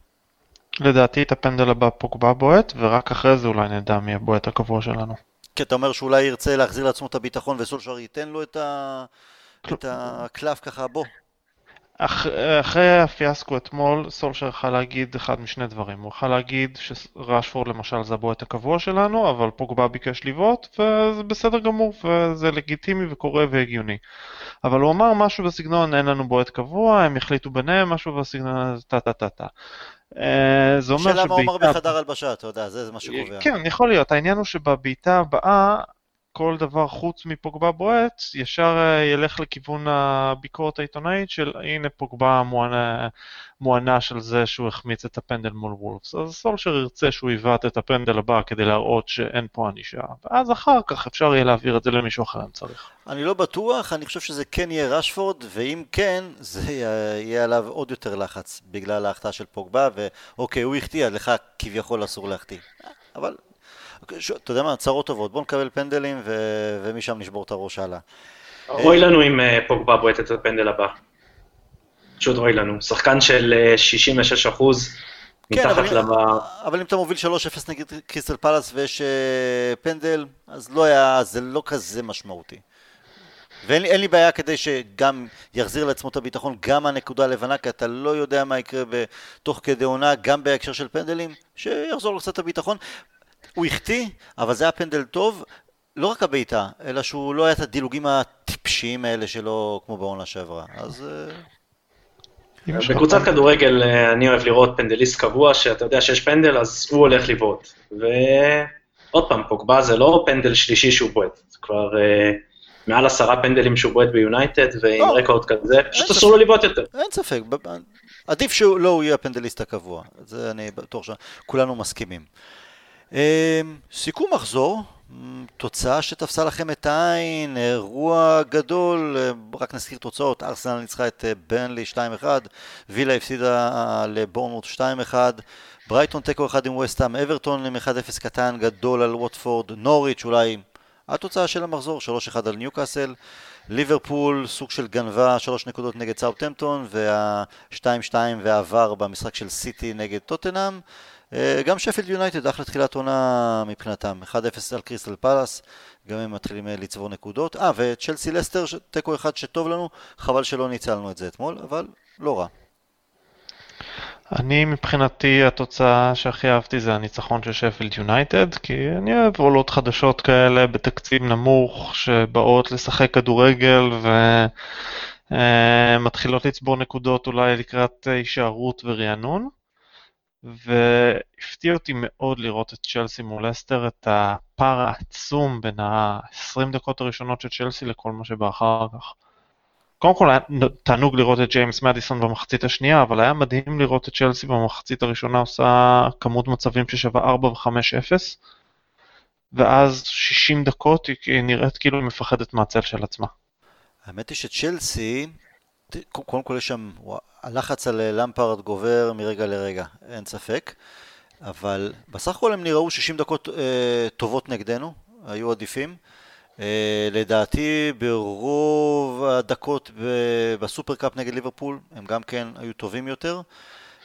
לדעתי את הפנדל הבא פוגבה בועט, ורק אחרי זה אולי נדע מי הבועט הקבוע שלנו. כי אתה אומר שאולי ירצה להחזיר לעצמו את הביטחון וסולשר ייתן לו את, ה... את הקלף ככה, בוא, אח, אחרי הפיאסקו אתמול, סולשר יכול להגיד אחד משני דברים. הוא יכול להגיד שרשפורד למשל זה הבועט הקבוע שלנו, אבל פוגבה ביקש לבעוט, וזה בסדר גמור, וזה לגיטימי וקורה והגיוני. אבל הוא אמר משהו בסגנון, אין לנו בועט קבוע, הם החליטו ביניהם, משהו בסגנון, טה טה טה טה. אה, זה אומר שבעיטה... שאלה מה הוא אמר בחדר הלבשה, אתה יודע, זה מה שקובע. כן, יכול להיות. העניין הוא שבבעיטה הבאה, כל דבר חוץ מפוגבה בועט, ישר אה, ילך לכיוון הביקורת העיתונאית של הנה פוגבה מוענה, מוענה של זה שהוא החמיץ את הפנדל מול וולפס. אז סולשר ירצה שהוא יבעט את הפנדל הבא כדי להראות שאין פה ענישה, ואז אחר כך אפשר יהיה להעביר את זה למישהו אחר אם צריך. אני לא בטוח, אני חושב שזה כן יהיה רשפורד, ואם כן, זה יהיה עליו עוד יותר לחץ בגלל ההחטאה של פוגבה, ואוקיי, הוא החטיא, לך כביכול אסור להחטיא. אבל אתה יודע מה, צרות טובות, בוא נקבל פנדלים ו... ומשם נשבור את הראש הלאה. אוי לנו אם אה, פוגבה בועט את הפנדל הבא. פשוט אוי לנו. שחקן של 66 אה, אחוז. כן, אבל, למה... אבל אם אתה מוביל 3-0 נגד קריסטל פלאס ויש פנדל, אז לא היה, זה לא כזה משמעותי. ואין לי, לי בעיה כדי שגם יחזיר לעצמו את הביטחון, גם הנקודה הלבנה, כי אתה לא יודע מה יקרה תוך כדי עונה, גם בהקשר של פנדלים, שיחזור לו קצת הביטחון. הוא החטיא, אבל זה היה פנדל טוב, לא רק הבעיטה, אלא שהוא לא היה את הדילוגים הטיפשיים האלה שלו כמו בעונה שעברה. אז... אה, בקבוצת כדורגל אה, אני אוהב לראות פנדליסט קבוע, שאתה יודע שיש פנדל, אז הוא הולך לבעוט. ועוד פעם, פוגבה זה לא פנדל שלישי שהוא בועט, זה כבר uh, מעל עשרה פנדלים שהוא בועט ביונייטד, ועם לא, רקורד כזה, פשוט אסור לו לבעוט יותר. אין ספק, עדיף שהוא לא יהיה הפנדליסט הקבוע, זה אני בטוח שכולנו מסכימים. אמ, סיכום מחזור, תוצאה שתפסה לכם את העין, אירוע גדול, אמ, רק נזכיר תוצאות, ארסנל ניצחה את אה, ברנלי 2-1, וילה הפסידה אה, לבורנמוט 2-1, ברייטון תיקו 1 עם וסטאם, אברטון עם 1-0 קטן גדול על ווטפורד, נוריץ' אולי התוצאה של המחזור, 3-1 על ניוקאסל, ליברפול סוג של גנבה, 3 נקודות נגד סאוטהמפטון, וה-2-2 וה VAR במשחק של סיטי נגד טוטנאם. אה, גם שפילד יונייטד, אחלה תחילת עונה מבחינתם, 1-0 על קריסטל פלאס, גם הם מתחילים אה, לצבור נקודות. אה, וצ'לסי לסטר, תיקו אחד שטוב לנו, חבל שלא ניצלנו את זה אתמול, אבל לא רע. אני מבחינתי התוצאה שהכי אהבתי זה הניצחון של שפילד יונייטד, כי אני אוהב עולות חדשות כאלה בתקציב נמוך שבאות לשחק כדורגל ומתחילות אה, לצבור נקודות אולי לקראת הישארות ורענון. והפתיע אותי מאוד לראות את צ'לסי מול אסטר, את הפער העצום בין ה-20 דקות הראשונות של צ'לסי לכל מה שבא אחר כך. קודם כל היה תענוג לראות את ג'יימס מדיסון במחצית השנייה, אבל היה מדהים לראות את צ'לסי במחצית הראשונה עושה כמות מצבים ששווה 4 ו-5-0, ואז 60 דקות היא נראית כאילו היא מפחדת מהצל של עצמה. האמת היא שצ'לסי, קודם כל יש שם, הלחץ על למפרד גובר מרגע לרגע, אין ספק, אבל בסך הכל הם נראו 60 דקות אה, טובות נגדנו, היו עדיפים. אה, לדעתי ברוב הדקות בסופרקאפ נגד ליברפול הם גם כן היו טובים יותר.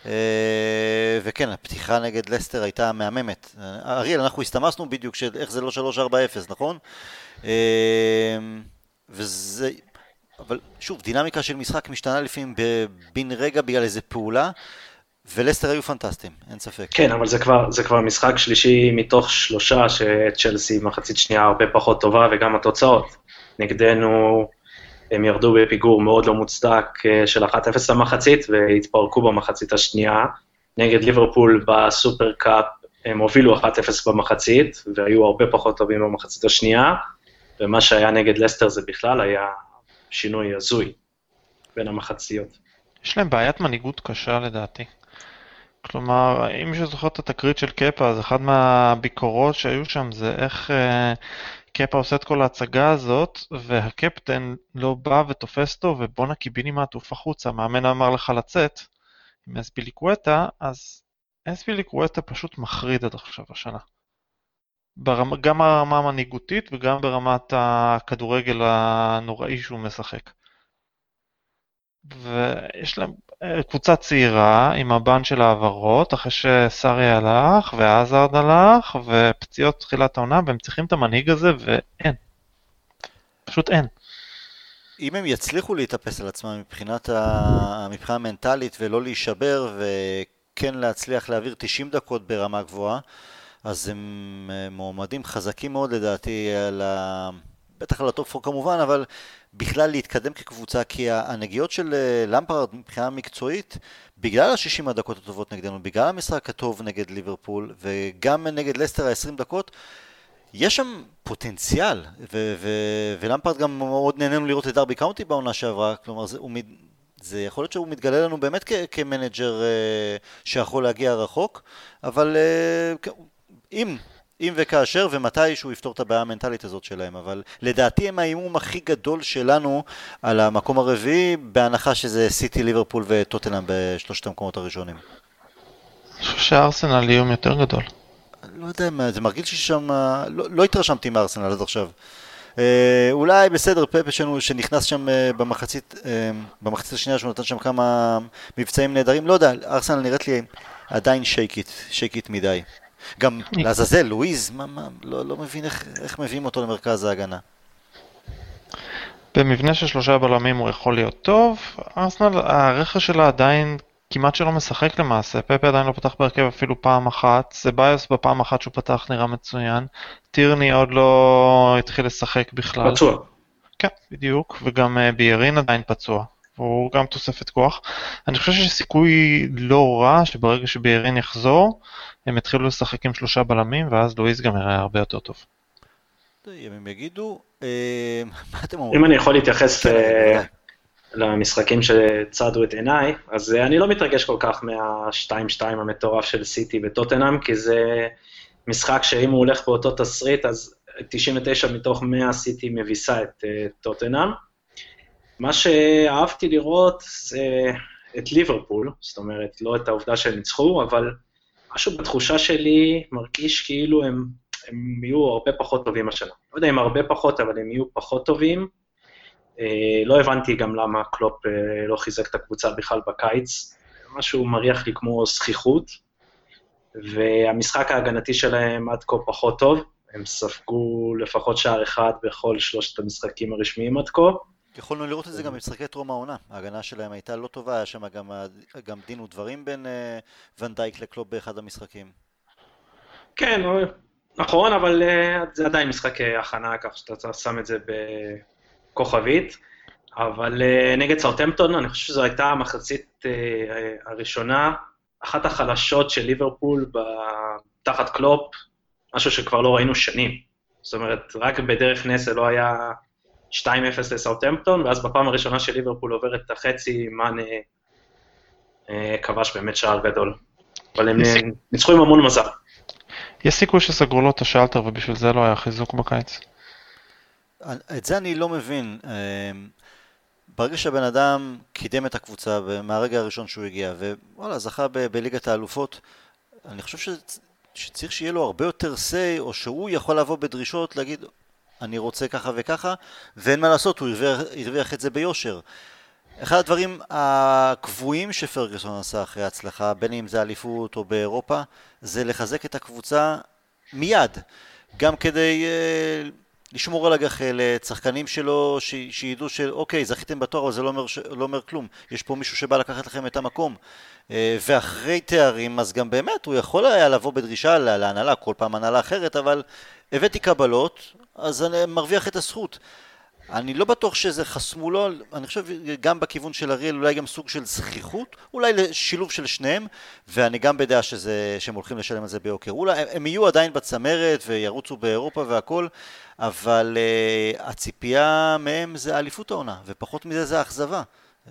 אה, וכן, הפתיחה נגד לסטר הייתה מהממת. אריאל, אנחנו הסתמסנו בדיוק של איך זה לא 3-4-0, נכון? אה, וזה אבל שוב, דינמיקה של משחק משתנה לפעמים בן רגע בגלל איזה פעולה, ולסטר היו פנטסטיים, אין ספק. כן, אבל זה כבר, זה כבר משחק שלישי מתוך שלושה שצ'לסי מחצית שנייה הרבה פחות טובה, וגם התוצאות. נגדנו הם ירדו בפיגור מאוד לא מוצדק אה, של 1-0 למחצית, והתפרקו במחצית השנייה. נגד ליברפול בסופר קאפ, הם הובילו 1-0 במחצית, והיו הרבה פחות טובים במחצית השנייה, ומה שהיה נגד לסטר זה בכלל היה שינוי הזוי בין המחציות. יש להם בעיית מנהיגות קשה לדעתי. כלומר, אם מישהו זוכר את התקרית של קפה, אז אחת מהביקורות שהיו שם זה איך uh, קפה עושה את כל ההצגה הזאת, והקפטן לא בא ותופס אותו, ובואנה קיבינימט עוף החוצה, המאמן אמר לך לצאת עם אספילי קווטה, אז אספילי קווטה פשוט מחריד עד עכשיו השנה. ברמה, גם ברמה המנהיגותית וגם ברמת הכדורגל הנוראי שהוא משחק. ויש להם אה, קבוצה צעירה עם הבן של העברות, אחרי שסארי הלך ועזרד הלך ופציעות תחילת העונה, והם צריכים את המנהיג הזה ואין. פשוט אין. אם הם יצליחו להתאפס על עצמם מבחינת ה... מבחינה מנטלית ולא להישבר וכן להצליח להעביר 90 דקות ברמה גבוהה, אז הם אה, מועמדים חזקים מאוד לדעתי על ה... בטח על ה top 4 כמובן, אבל בכלל להתקדם כקבוצה, כי הנגיעות של אה, למפרד מבחינה מקצועית, בגלל ה-60 הדקות הטובות נגדנו, בגלל המשחק הטוב נגד ליברפול, וגם נגד לסטר ה-20 דקות, יש שם פוטנציאל, ו- ו- ולמפרד גם מאוד נהנינו לראות את דרבי קאונטי בעונה שעברה, כלומר זה, הוא, זה יכול להיות שהוא מתגלה לנו באמת כ- כ manager uh, שיכול להגיע רחוק, אבל uh, אם אם וכאשר ומתי שהוא יפתור את הבעיה המנטלית הזאת שלהם, אבל לדעתי הם האימום הכי גדול שלנו על המקום הרביעי, בהנחה שזה סיטי, ליברפול וטוטנאם בשלושת המקומות הראשונים. אני חושב שהארסנל איום יותר גדול. לא יודע, זה מרגיש ששם, לא, לא התרשמתי מארסנל עד עכשיו. אה, אולי בסדר, פפה שלנו שנכנס שם אה, במחצית, אה, במחצית השנייה שהוא נתן שם כמה מבצעים נהדרים, לא יודע, ארסנל נראית לי עדיין שייקית, שייקית מדי. גם לעזאזל, לואיז, מה, מה, לא, לא מבין איך, איך מביאים אותו למרכז ההגנה. במבנה של שלושה בלמים הוא יכול להיות טוב, ארסנל, הרכש שלה עדיין כמעט שלא משחק למעשה, פפה עדיין לא פתח בהרכב אפילו פעם אחת, סביוס בפעם אחת שהוא פתח נראה מצוין, טירני עוד לא התחיל לשחק בכלל. פצוע. כן, בדיוק, וגם uh, ביארין עדיין פצוע, הוא גם תוספת כוח. אני חושב שיש סיכוי לא רע שברגע שביארין יחזור, הם התחילו לשחק עם שלושה בלמים, ואז לואיס גם יראה הרבה יותר טוב. אם הם יגידו, אה, מה אתם אומרים? אם אני יכול להתייחס כן, אה, למשחקים שצדו את עיניי, אז אה, אני לא מתרגש כל כך מה-2-2 המטורף של סיטי וטוטנאם, כי זה משחק שאם הוא הולך באותו תסריט, אז 99 מתוך 100 סיטי מביסה את טוטנאם. מה שאהבתי לראות זה את ליברפול, זאת אומרת, לא את העובדה שהם ניצחו, אבל משהו בתחושה שלי מרגיש כאילו הם, הם יהיו הרבה פחות טובים השנה. לא יודע אם הרבה פחות, אבל הם יהיו פחות טובים. אה, לא הבנתי גם למה קלופ אה, לא חיזק את הקבוצה בכלל בקיץ. משהו מריח לי כמו זכיחות. והמשחק ההגנתי שלהם עד כה פחות טוב. הם ספגו לפחות שער אחד בכל שלושת המשחקים הרשמיים עד כה. יכולנו לראות את זה גם במשחקי טרום העונה, ההגנה שלהם הייתה לא טובה, היה שם גם, גם דין ודברים בין uh, ונדייק לקלוב באחד המשחקים. כן, נכון, אבל uh, זה עדיין משחק אה, הכנה, כך שאתה שם את זה בכוכבית. אבל uh, נגד סאוטמפטון, אני חושב שזו הייתה המחצית uh, הראשונה, אחת החלשות של ליברפול תחת קלופ, משהו שכבר לא ראינו שנים. זאת אומרת, רק בדרך נס זה לא היה 2-0 לסאוטהמפטון, ואז בפעם הראשונה של ליברפול עוברת את החצי, מאנה אה, כבש באמת שער גדול. אבל הם ניצחו עם המון מזל. יש סיכוי שסגרו לו את השלטר ובשביל זה לא היה חיזוק בקיץ. את זה אני לא מבין. אה, ברגע שהבן אדם קידם את הקבוצה מהרגע הראשון שהוא הגיע, ווואלה, זכה ב- בליגת האלופות, אני חושב ש... שצריך שיהיה לו הרבה יותר say, או שהוא יכול לבוא בדרישות, להגיד, אני רוצה ככה וככה, ואין מה לעשות, הוא הרוויח, את זה ביושר. אחד הדברים הקבועים שפרגוסון עשה אחרי ההצלחה, בין אם זה אליפות או באירופה, זה לחזק את הקבוצה מיד, גם כדי uh, לשמור על הגחלת, שחקנים שלו ש, שידעו שאוקיי, זכיתם בתואר, אבל זה לא אומר, לא אומר כלום, יש פה מישהו שבא לקחת לכם את המקום. Uh, ואחרי תארים, אז גם באמת, הוא יכול היה לבוא בדרישה להנהלה, כל פעם הנהלה אחרת, אבל הבאתי קבלות, אז אני מרוויח את הזכות. אני לא בטוח שזה חסמו לו, אני חושב גם בכיוון של אריאל אולי גם סוג של זכיחות, אולי שילוב של שניהם, ואני גם בדעה שזה, שהם הולכים לשלם על זה ביוקר. אולי הם יהיו עדיין בצמרת וירוצו באירופה והכל, אבל uh, הציפייה מהם זה אליפות העונה, ופחות מזה זה אכזבה. Uh,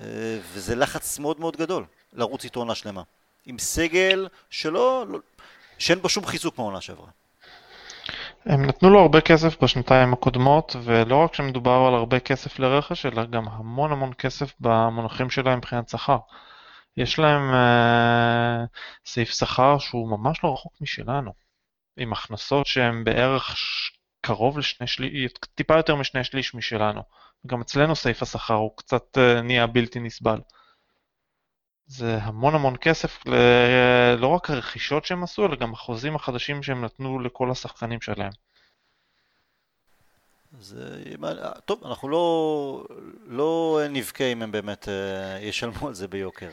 וזה לחץ מאוד מאוד גדול לרוץ איתו עונה שלמה. עם סגל שלא, לא, שאין בו שום חיזוק מהעונה שעברה. הם נתנו לו הרבה כסף בשנתיים הקודמות, ולא רק שמדובר על הרבה כסף לרכש, אלא גם המון המון כסף במונחים שלהם מבחינת שכר. יש להם אה, סעיף שכר שהוא ממש לא רחוק משלנו, עם הכנסות שהן בערך קרוב לשני שליש, טיפה יותר משני שליש משלנו. גם אצלנו סעיף השכר הוא קצת אה, נהיה בלתי נסבל. זה המון המון כסף, ל... לא רק הרכישות שהם עשו, אלא גם החוזים החדשים שהם נתנו לכל השחקנים שלהם. זה, טוב, אנחנו לא, לא נבכה אם הם באמת אה, ישלמו על זה ביוקר.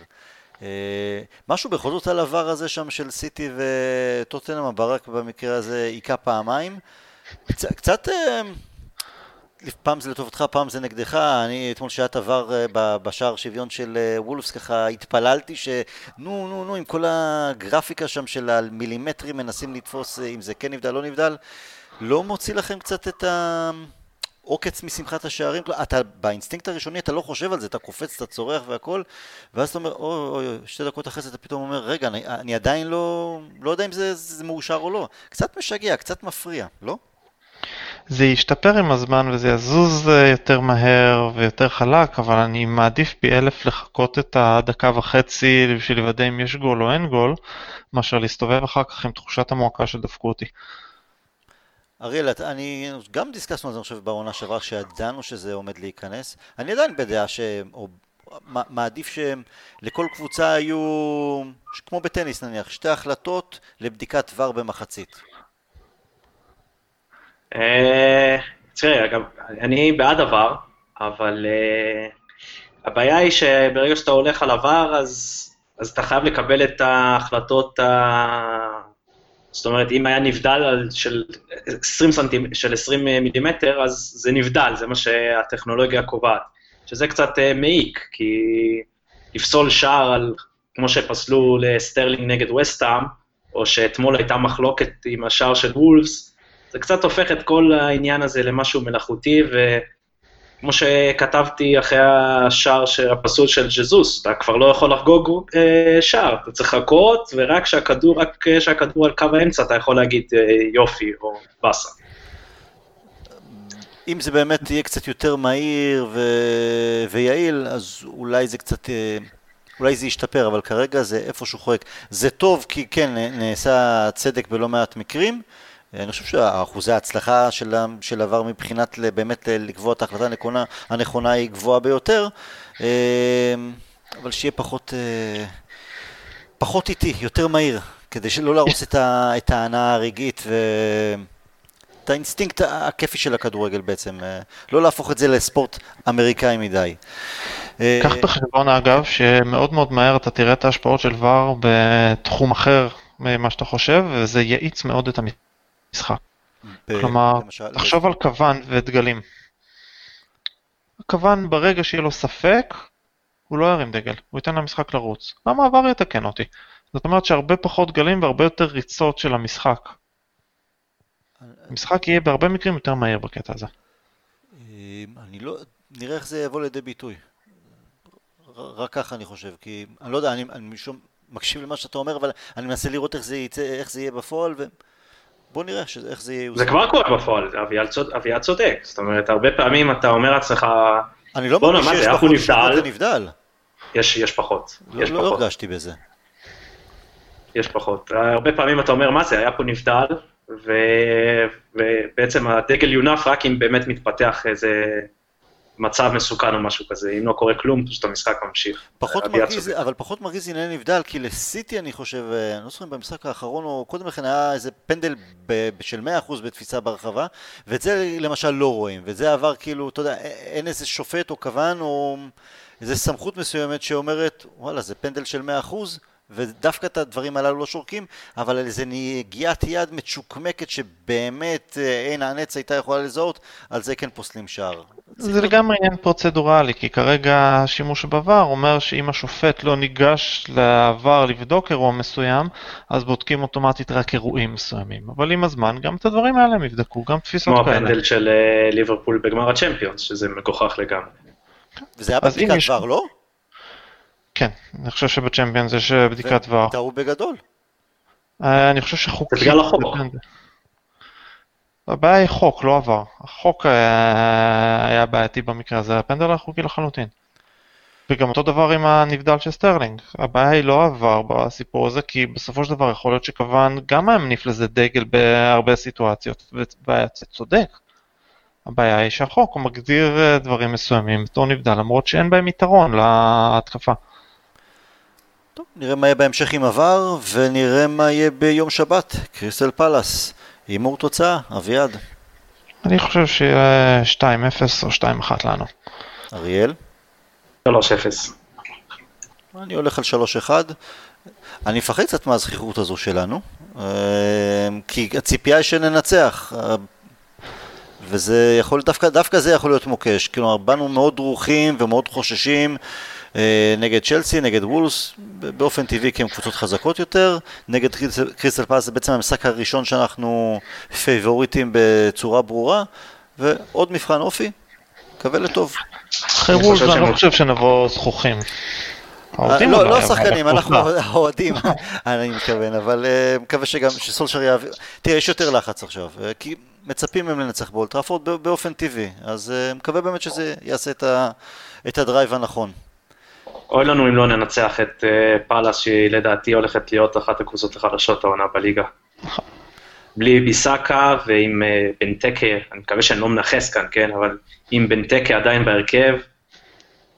אה, משהו בכל זאת על העבר הזה שם של סיטי וטוטנאם, הברק במקרה הזה היכה פעמיים. קצת, קצת אה, פעם זה לטובתך, פעם זה נגדך. אני, אתמול את עבר אה, בשער שוויון של אה, וולפס, ככה התפללתי שנו, נו, נו, עם כל הגרפיקה שם של המילימטרים מנסים לתפוס אם זה כן נבדל, לא נבדל. לא מוציא לכם קצת את העוקץ משמחת השערים? אתה באינסטינקט הראשוני אתה לא חושב על זה, אתה קופץ, אתה צורח והכל, ואז אתה אומר, אוי, אוי, שתי דקות אחרי זה אתה פתאום אומר, רגע, אני, אני עדיין לא, לא יודע אם זה, זה מאושר או לא. קצת משגע, קצת מפריע, לא? זה ישתפר עם הזמן וזה יזוז אה, יותר מהר ויותר חלק, אבל אני מעדיף פי אלף לחכות את הדקה וחצי בשביל לוודא אם יש גול או אין גול, מאשר להסתובב אחר כך עם תחושת המועקה שדפקו אותי. אריאל, אני גם דיסקסנו על זה, אני חושב, בעונה שעברה, שידענו שזה עומד להיכנס. אני עדיין בדעה ש... או מעדיף שלכל קבוצה היו, כמו בטניס נניח, שתי החלטות לבדיקת ור במחצית. אה, תראה, אני בעד עבר, אבל אה, הבעיה היא שברגע שאתה הולך על עבר, אז, אז אתה חייב לקבל את ההחלטות ה... זאת אומרת, אם היה נבדל של 20, סנטימ... של 20 מילימטר, אז זה נבדל, זה מה שהטכנולוגיה קובעת. שזה קצת אה, מעיק, כי לפסול שער על, כמו שפסלו לסטרלינג נגד וסטאם, או שאתמול הייתה מחלוקת עם השער של וולפס, זה קצת הופך את כל העניין הזה למשהו מלאכותי, וכמו שכתבתי אחרי השער הפסול של ג'זוס, אתה כבר לא יכול לחגוג אה, שער, אתה צריך לחכות, ורק כשהכדור, רק כשהכדור על קו האמצע אתה יכול להגיד אה, יופי או באסה. אם זה באמת יהיה קצת יותר מהיר ו... ויעיל, אז אולי זה קצת... אה, אולי זה ישתפר, אבל כרגע זה איפשהו חורק. זה טוב כי כן, נעשה צדק בלא מעט מקרים, אני חושב שאחוזי ההצלחה של, של עבר מבחינת באמת לקבוע את ההחלטה הנכונה, הנכונה היא גבוהה ביותר, אה, אבל שיהיה פחות, אה, פחות איטי, יותר מהיר, כדי שלא להרוס את ההנאה הרגעית ואת האינסטינקט הכיפי של הכדורגל בעצם, אה, לא להפוך את זה לספורט אמריקאי מדי. קח בחשבון אגב, שמאוד מאוד מהר אתה תראה את ההשפעות של VAR בתחום אחר ממה שאתה חושב, וזה יאיץ מאוד את המשחק. משחק. כלומר, תחשוב על כוון ודגלים. הכוון ברגע שיהיה לו ספק, הוא לא ירים דגל, הוא ייתן למשחק לרוץ. המעבר יתקן אותי. זאת אומרת שהרבה פחות גלים והרבה יותר ריצות של המשחק. המשחק יהיה בהרבה מקרים יותר מהיר בקטע הזה. אמ, אני לא... נראה איך זה יבוא לידי ביטוי. רק ככה אני חושב, כי אני לא יודע, אני, אני משום מקשיב למה שאתה אומר, אבל אני מנסה לראות איך זה, יצא, איך זה יהיה בפועל, ו... בוא נראה איך זה יהיה. זה כבר קורה בפועל, אביעד צודק. זאת אומרת, הרבה פעמים אתה אומר לעצמך, אני לא מרגיש שיש פחות נבדל. נבדל. יש, יש פחות. לא, יש לא פחות. הרגשתי בזה. יש פחות. הרבה פעמים אתה אומר, מה זה, היה פה נבדל, ו... ובעצם הדגל יונף רק אם באמת מתפתח איזה מצב מסוכן או משהו כזה, אם לא קורה כלום, פשוט המשחק ממשיך. פחות מרגיז, אבל פחות מרגיז עניין נבדל, כי לסיטי אני חושב, אה, אני לא זוכר אם במשחק האחרון או קודם לכן היה איזה פנדל ב- של 100% בתפיסה ברחבה, ואת זה למשל לא רואים, ואת זה עבר כאילו, אתה יודע, אין איזה שופט או כוון או איזה סמכות מסוימת שאומרת, וואלה, זה פנדל של 100%, ודווקא את הדברים הללו לא שורקים, אבל על איזה נגיעת יד מצ'וקמקת שבאמת אה, עין הנץ הייתה יכולה לזהות, על זה כן פוסלים שער. זה לגמרי עניין פרוצדורלי, כי כרגע השימוש בעבר אומר שאם השופט לא ניגש לעבר לבדוק אירוע מסוים, אז בודקים אוטומטית רק אירועים מסוימים. אבל עם הזמן, גם את הדברים האלה הם יבדקו, גם תפיסות כמו כאלה. הפנדל של אה, ליברפול בגמר הצ'מפיונס, שזה מגוחך לגמרי. וזה היה בבדיקת ור, לא? כן, אני חושב שבצ'מפיונס יש אה, בדיקת ור. טעו בגדול. אה, אני חושב שחוקית... זה בגלל החוק. הבעיה היא חוק, לא ה VAR. החוק אה, היה בעייתי במקרה הזה, הפנדל היה חוקי לחלוטין. וגם אותו דבר עם הנבדל של סטרלינג. הבעיה היא לא ה VAR בסיפור הזה, כי בסופו של דבר יכול להיות שקוון גם היה מניף לזה דגל בהרבה סיטואציות, והיה צודק. הבעיה היא שהחוק הוא מגדיר דברים מסוימים בתור נבדל, למרות שאין בהם יתרון להתקפה. טוב, נראה מה יהיה בהמשך עם ה VAR, ונראה מה יהיה ביום שבת, קריסטל פלאס. הימור תוצאה, אביעד. אני חושב שיהיה 2-0 או 2-1 לנו. אריאל. 3-0. אני הולך על 3-1. אני מפחד קצת מהזכיחות הזו שלנו, אה, כי הציפייה היא שננצח. אה, וזה יכול, דווקא, דווקא זה יכול להיות מוקש. כלומר, באנו מאוד דרוכים ומאוד חוששים נגד צ'לסי, נגד וולס, באופן טבעי כי הן קבוצות חזקות יותר. נגד קריסטל- פלאס זה בעצם המשחק הראשון שאנחנו פייבוריטים בצורה ברורה. ועוד מבחן אופי, מקווה לטוב. אחרי אני לא חושב שנבוא זחוחים. האוהדים לא, לא אבל שחקנים, אנחנו הקבוצה. האוהדים, אני מתכוון, אבל אה, מקווה שגם, שסולשר יעביר, תראה, יש יותר לחץ עכשיו, אה, כי מצפים מהם לנצח באולד טראפורד בא- באופן טבעי, אז אה, מקווה באמת שזה יעשה את ה drive הנכון. אוי לנו אם לא ננצח את אה, פאלאס, שהיא לדעתי הולכת להיות אחת הקבוצות החלשות העונה בליגה. בלי ביסאקה ועם אה, בנטקה, אני מקווה שאני לא מנכס כאן, כן, אבל עם בנטקה עדיין בהרכב,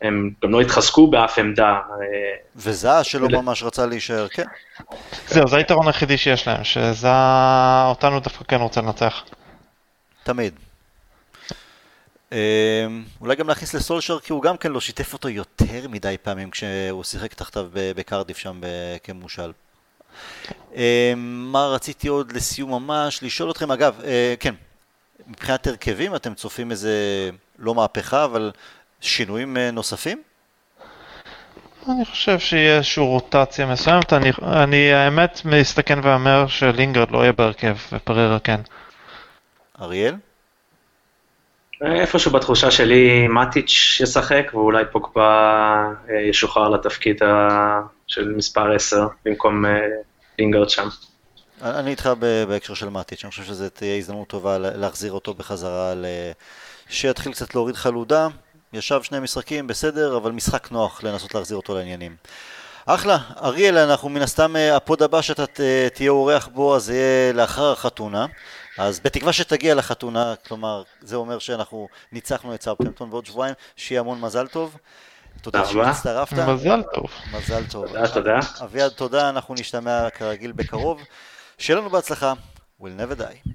הם גם לא התחזקו באף עמדה. אה, וזהה שלא ול- ממש רצה להישאר, כן, זהו, זה היתרון היחידי שיש להם, שזה אותנו דווקא כן רוצה לנצח. תמיד. אה, אולי גם להכניס לסולשר, כי הוא גם כן לא שיתף אותו יותר מדי פעמים כשהוא שיחק תחתיו בקרדיף שם כמושל. אה, מה רציתי עוד לסיום ממש? לשאול אתכם, אגב, אה, כן, מבחינת הרכבים אתם צופים איזה, לא מהפכה, אבל שינויים אה, נוספים? אני חושב שיהיה איזושהי רוטציה מסוימת, אני, אני האמת מסתכן ואומר שלינגרד לא יהיה בהרכב, ופררה כן. אריאל? איפשהו בתחושה שלי מטיץ' ישחק, ואולי פוגבה אה, ישוחרר לתפקיד של מספר 10 במקום אה, לינגרד שם. אני איתך בהקשר של מאטיץ', אני חושב שזו תהיה הזדמנות טובה לה- להחזיר אותו בחזרה. שיתחיל קצת להוריד חלודה, ישב שני משחקים, בסדר, אבל משחק נוח לנסות להחזיר אותו לעניינים. אחלה, אריאל, אנחנו מן הסתם, אה, הפוד הבא שאתה תהיה אורח בו, אז יהיה לאחר החתונה. אז בתקווה שתגיע לחתונה, כלומר, זה אומר שאנחנו ניצחנו את סאוטהמפטון בעוד שבועיים, שיהיה המון מזל טוב. תודה. שהצטרפת, מזל טוב. מזל טוב. תודה, תודה. אביעד, תודה, אנחנו נשתמע כרגיל בקרוב. שיהיה לנו בהצלחה, we'll never die.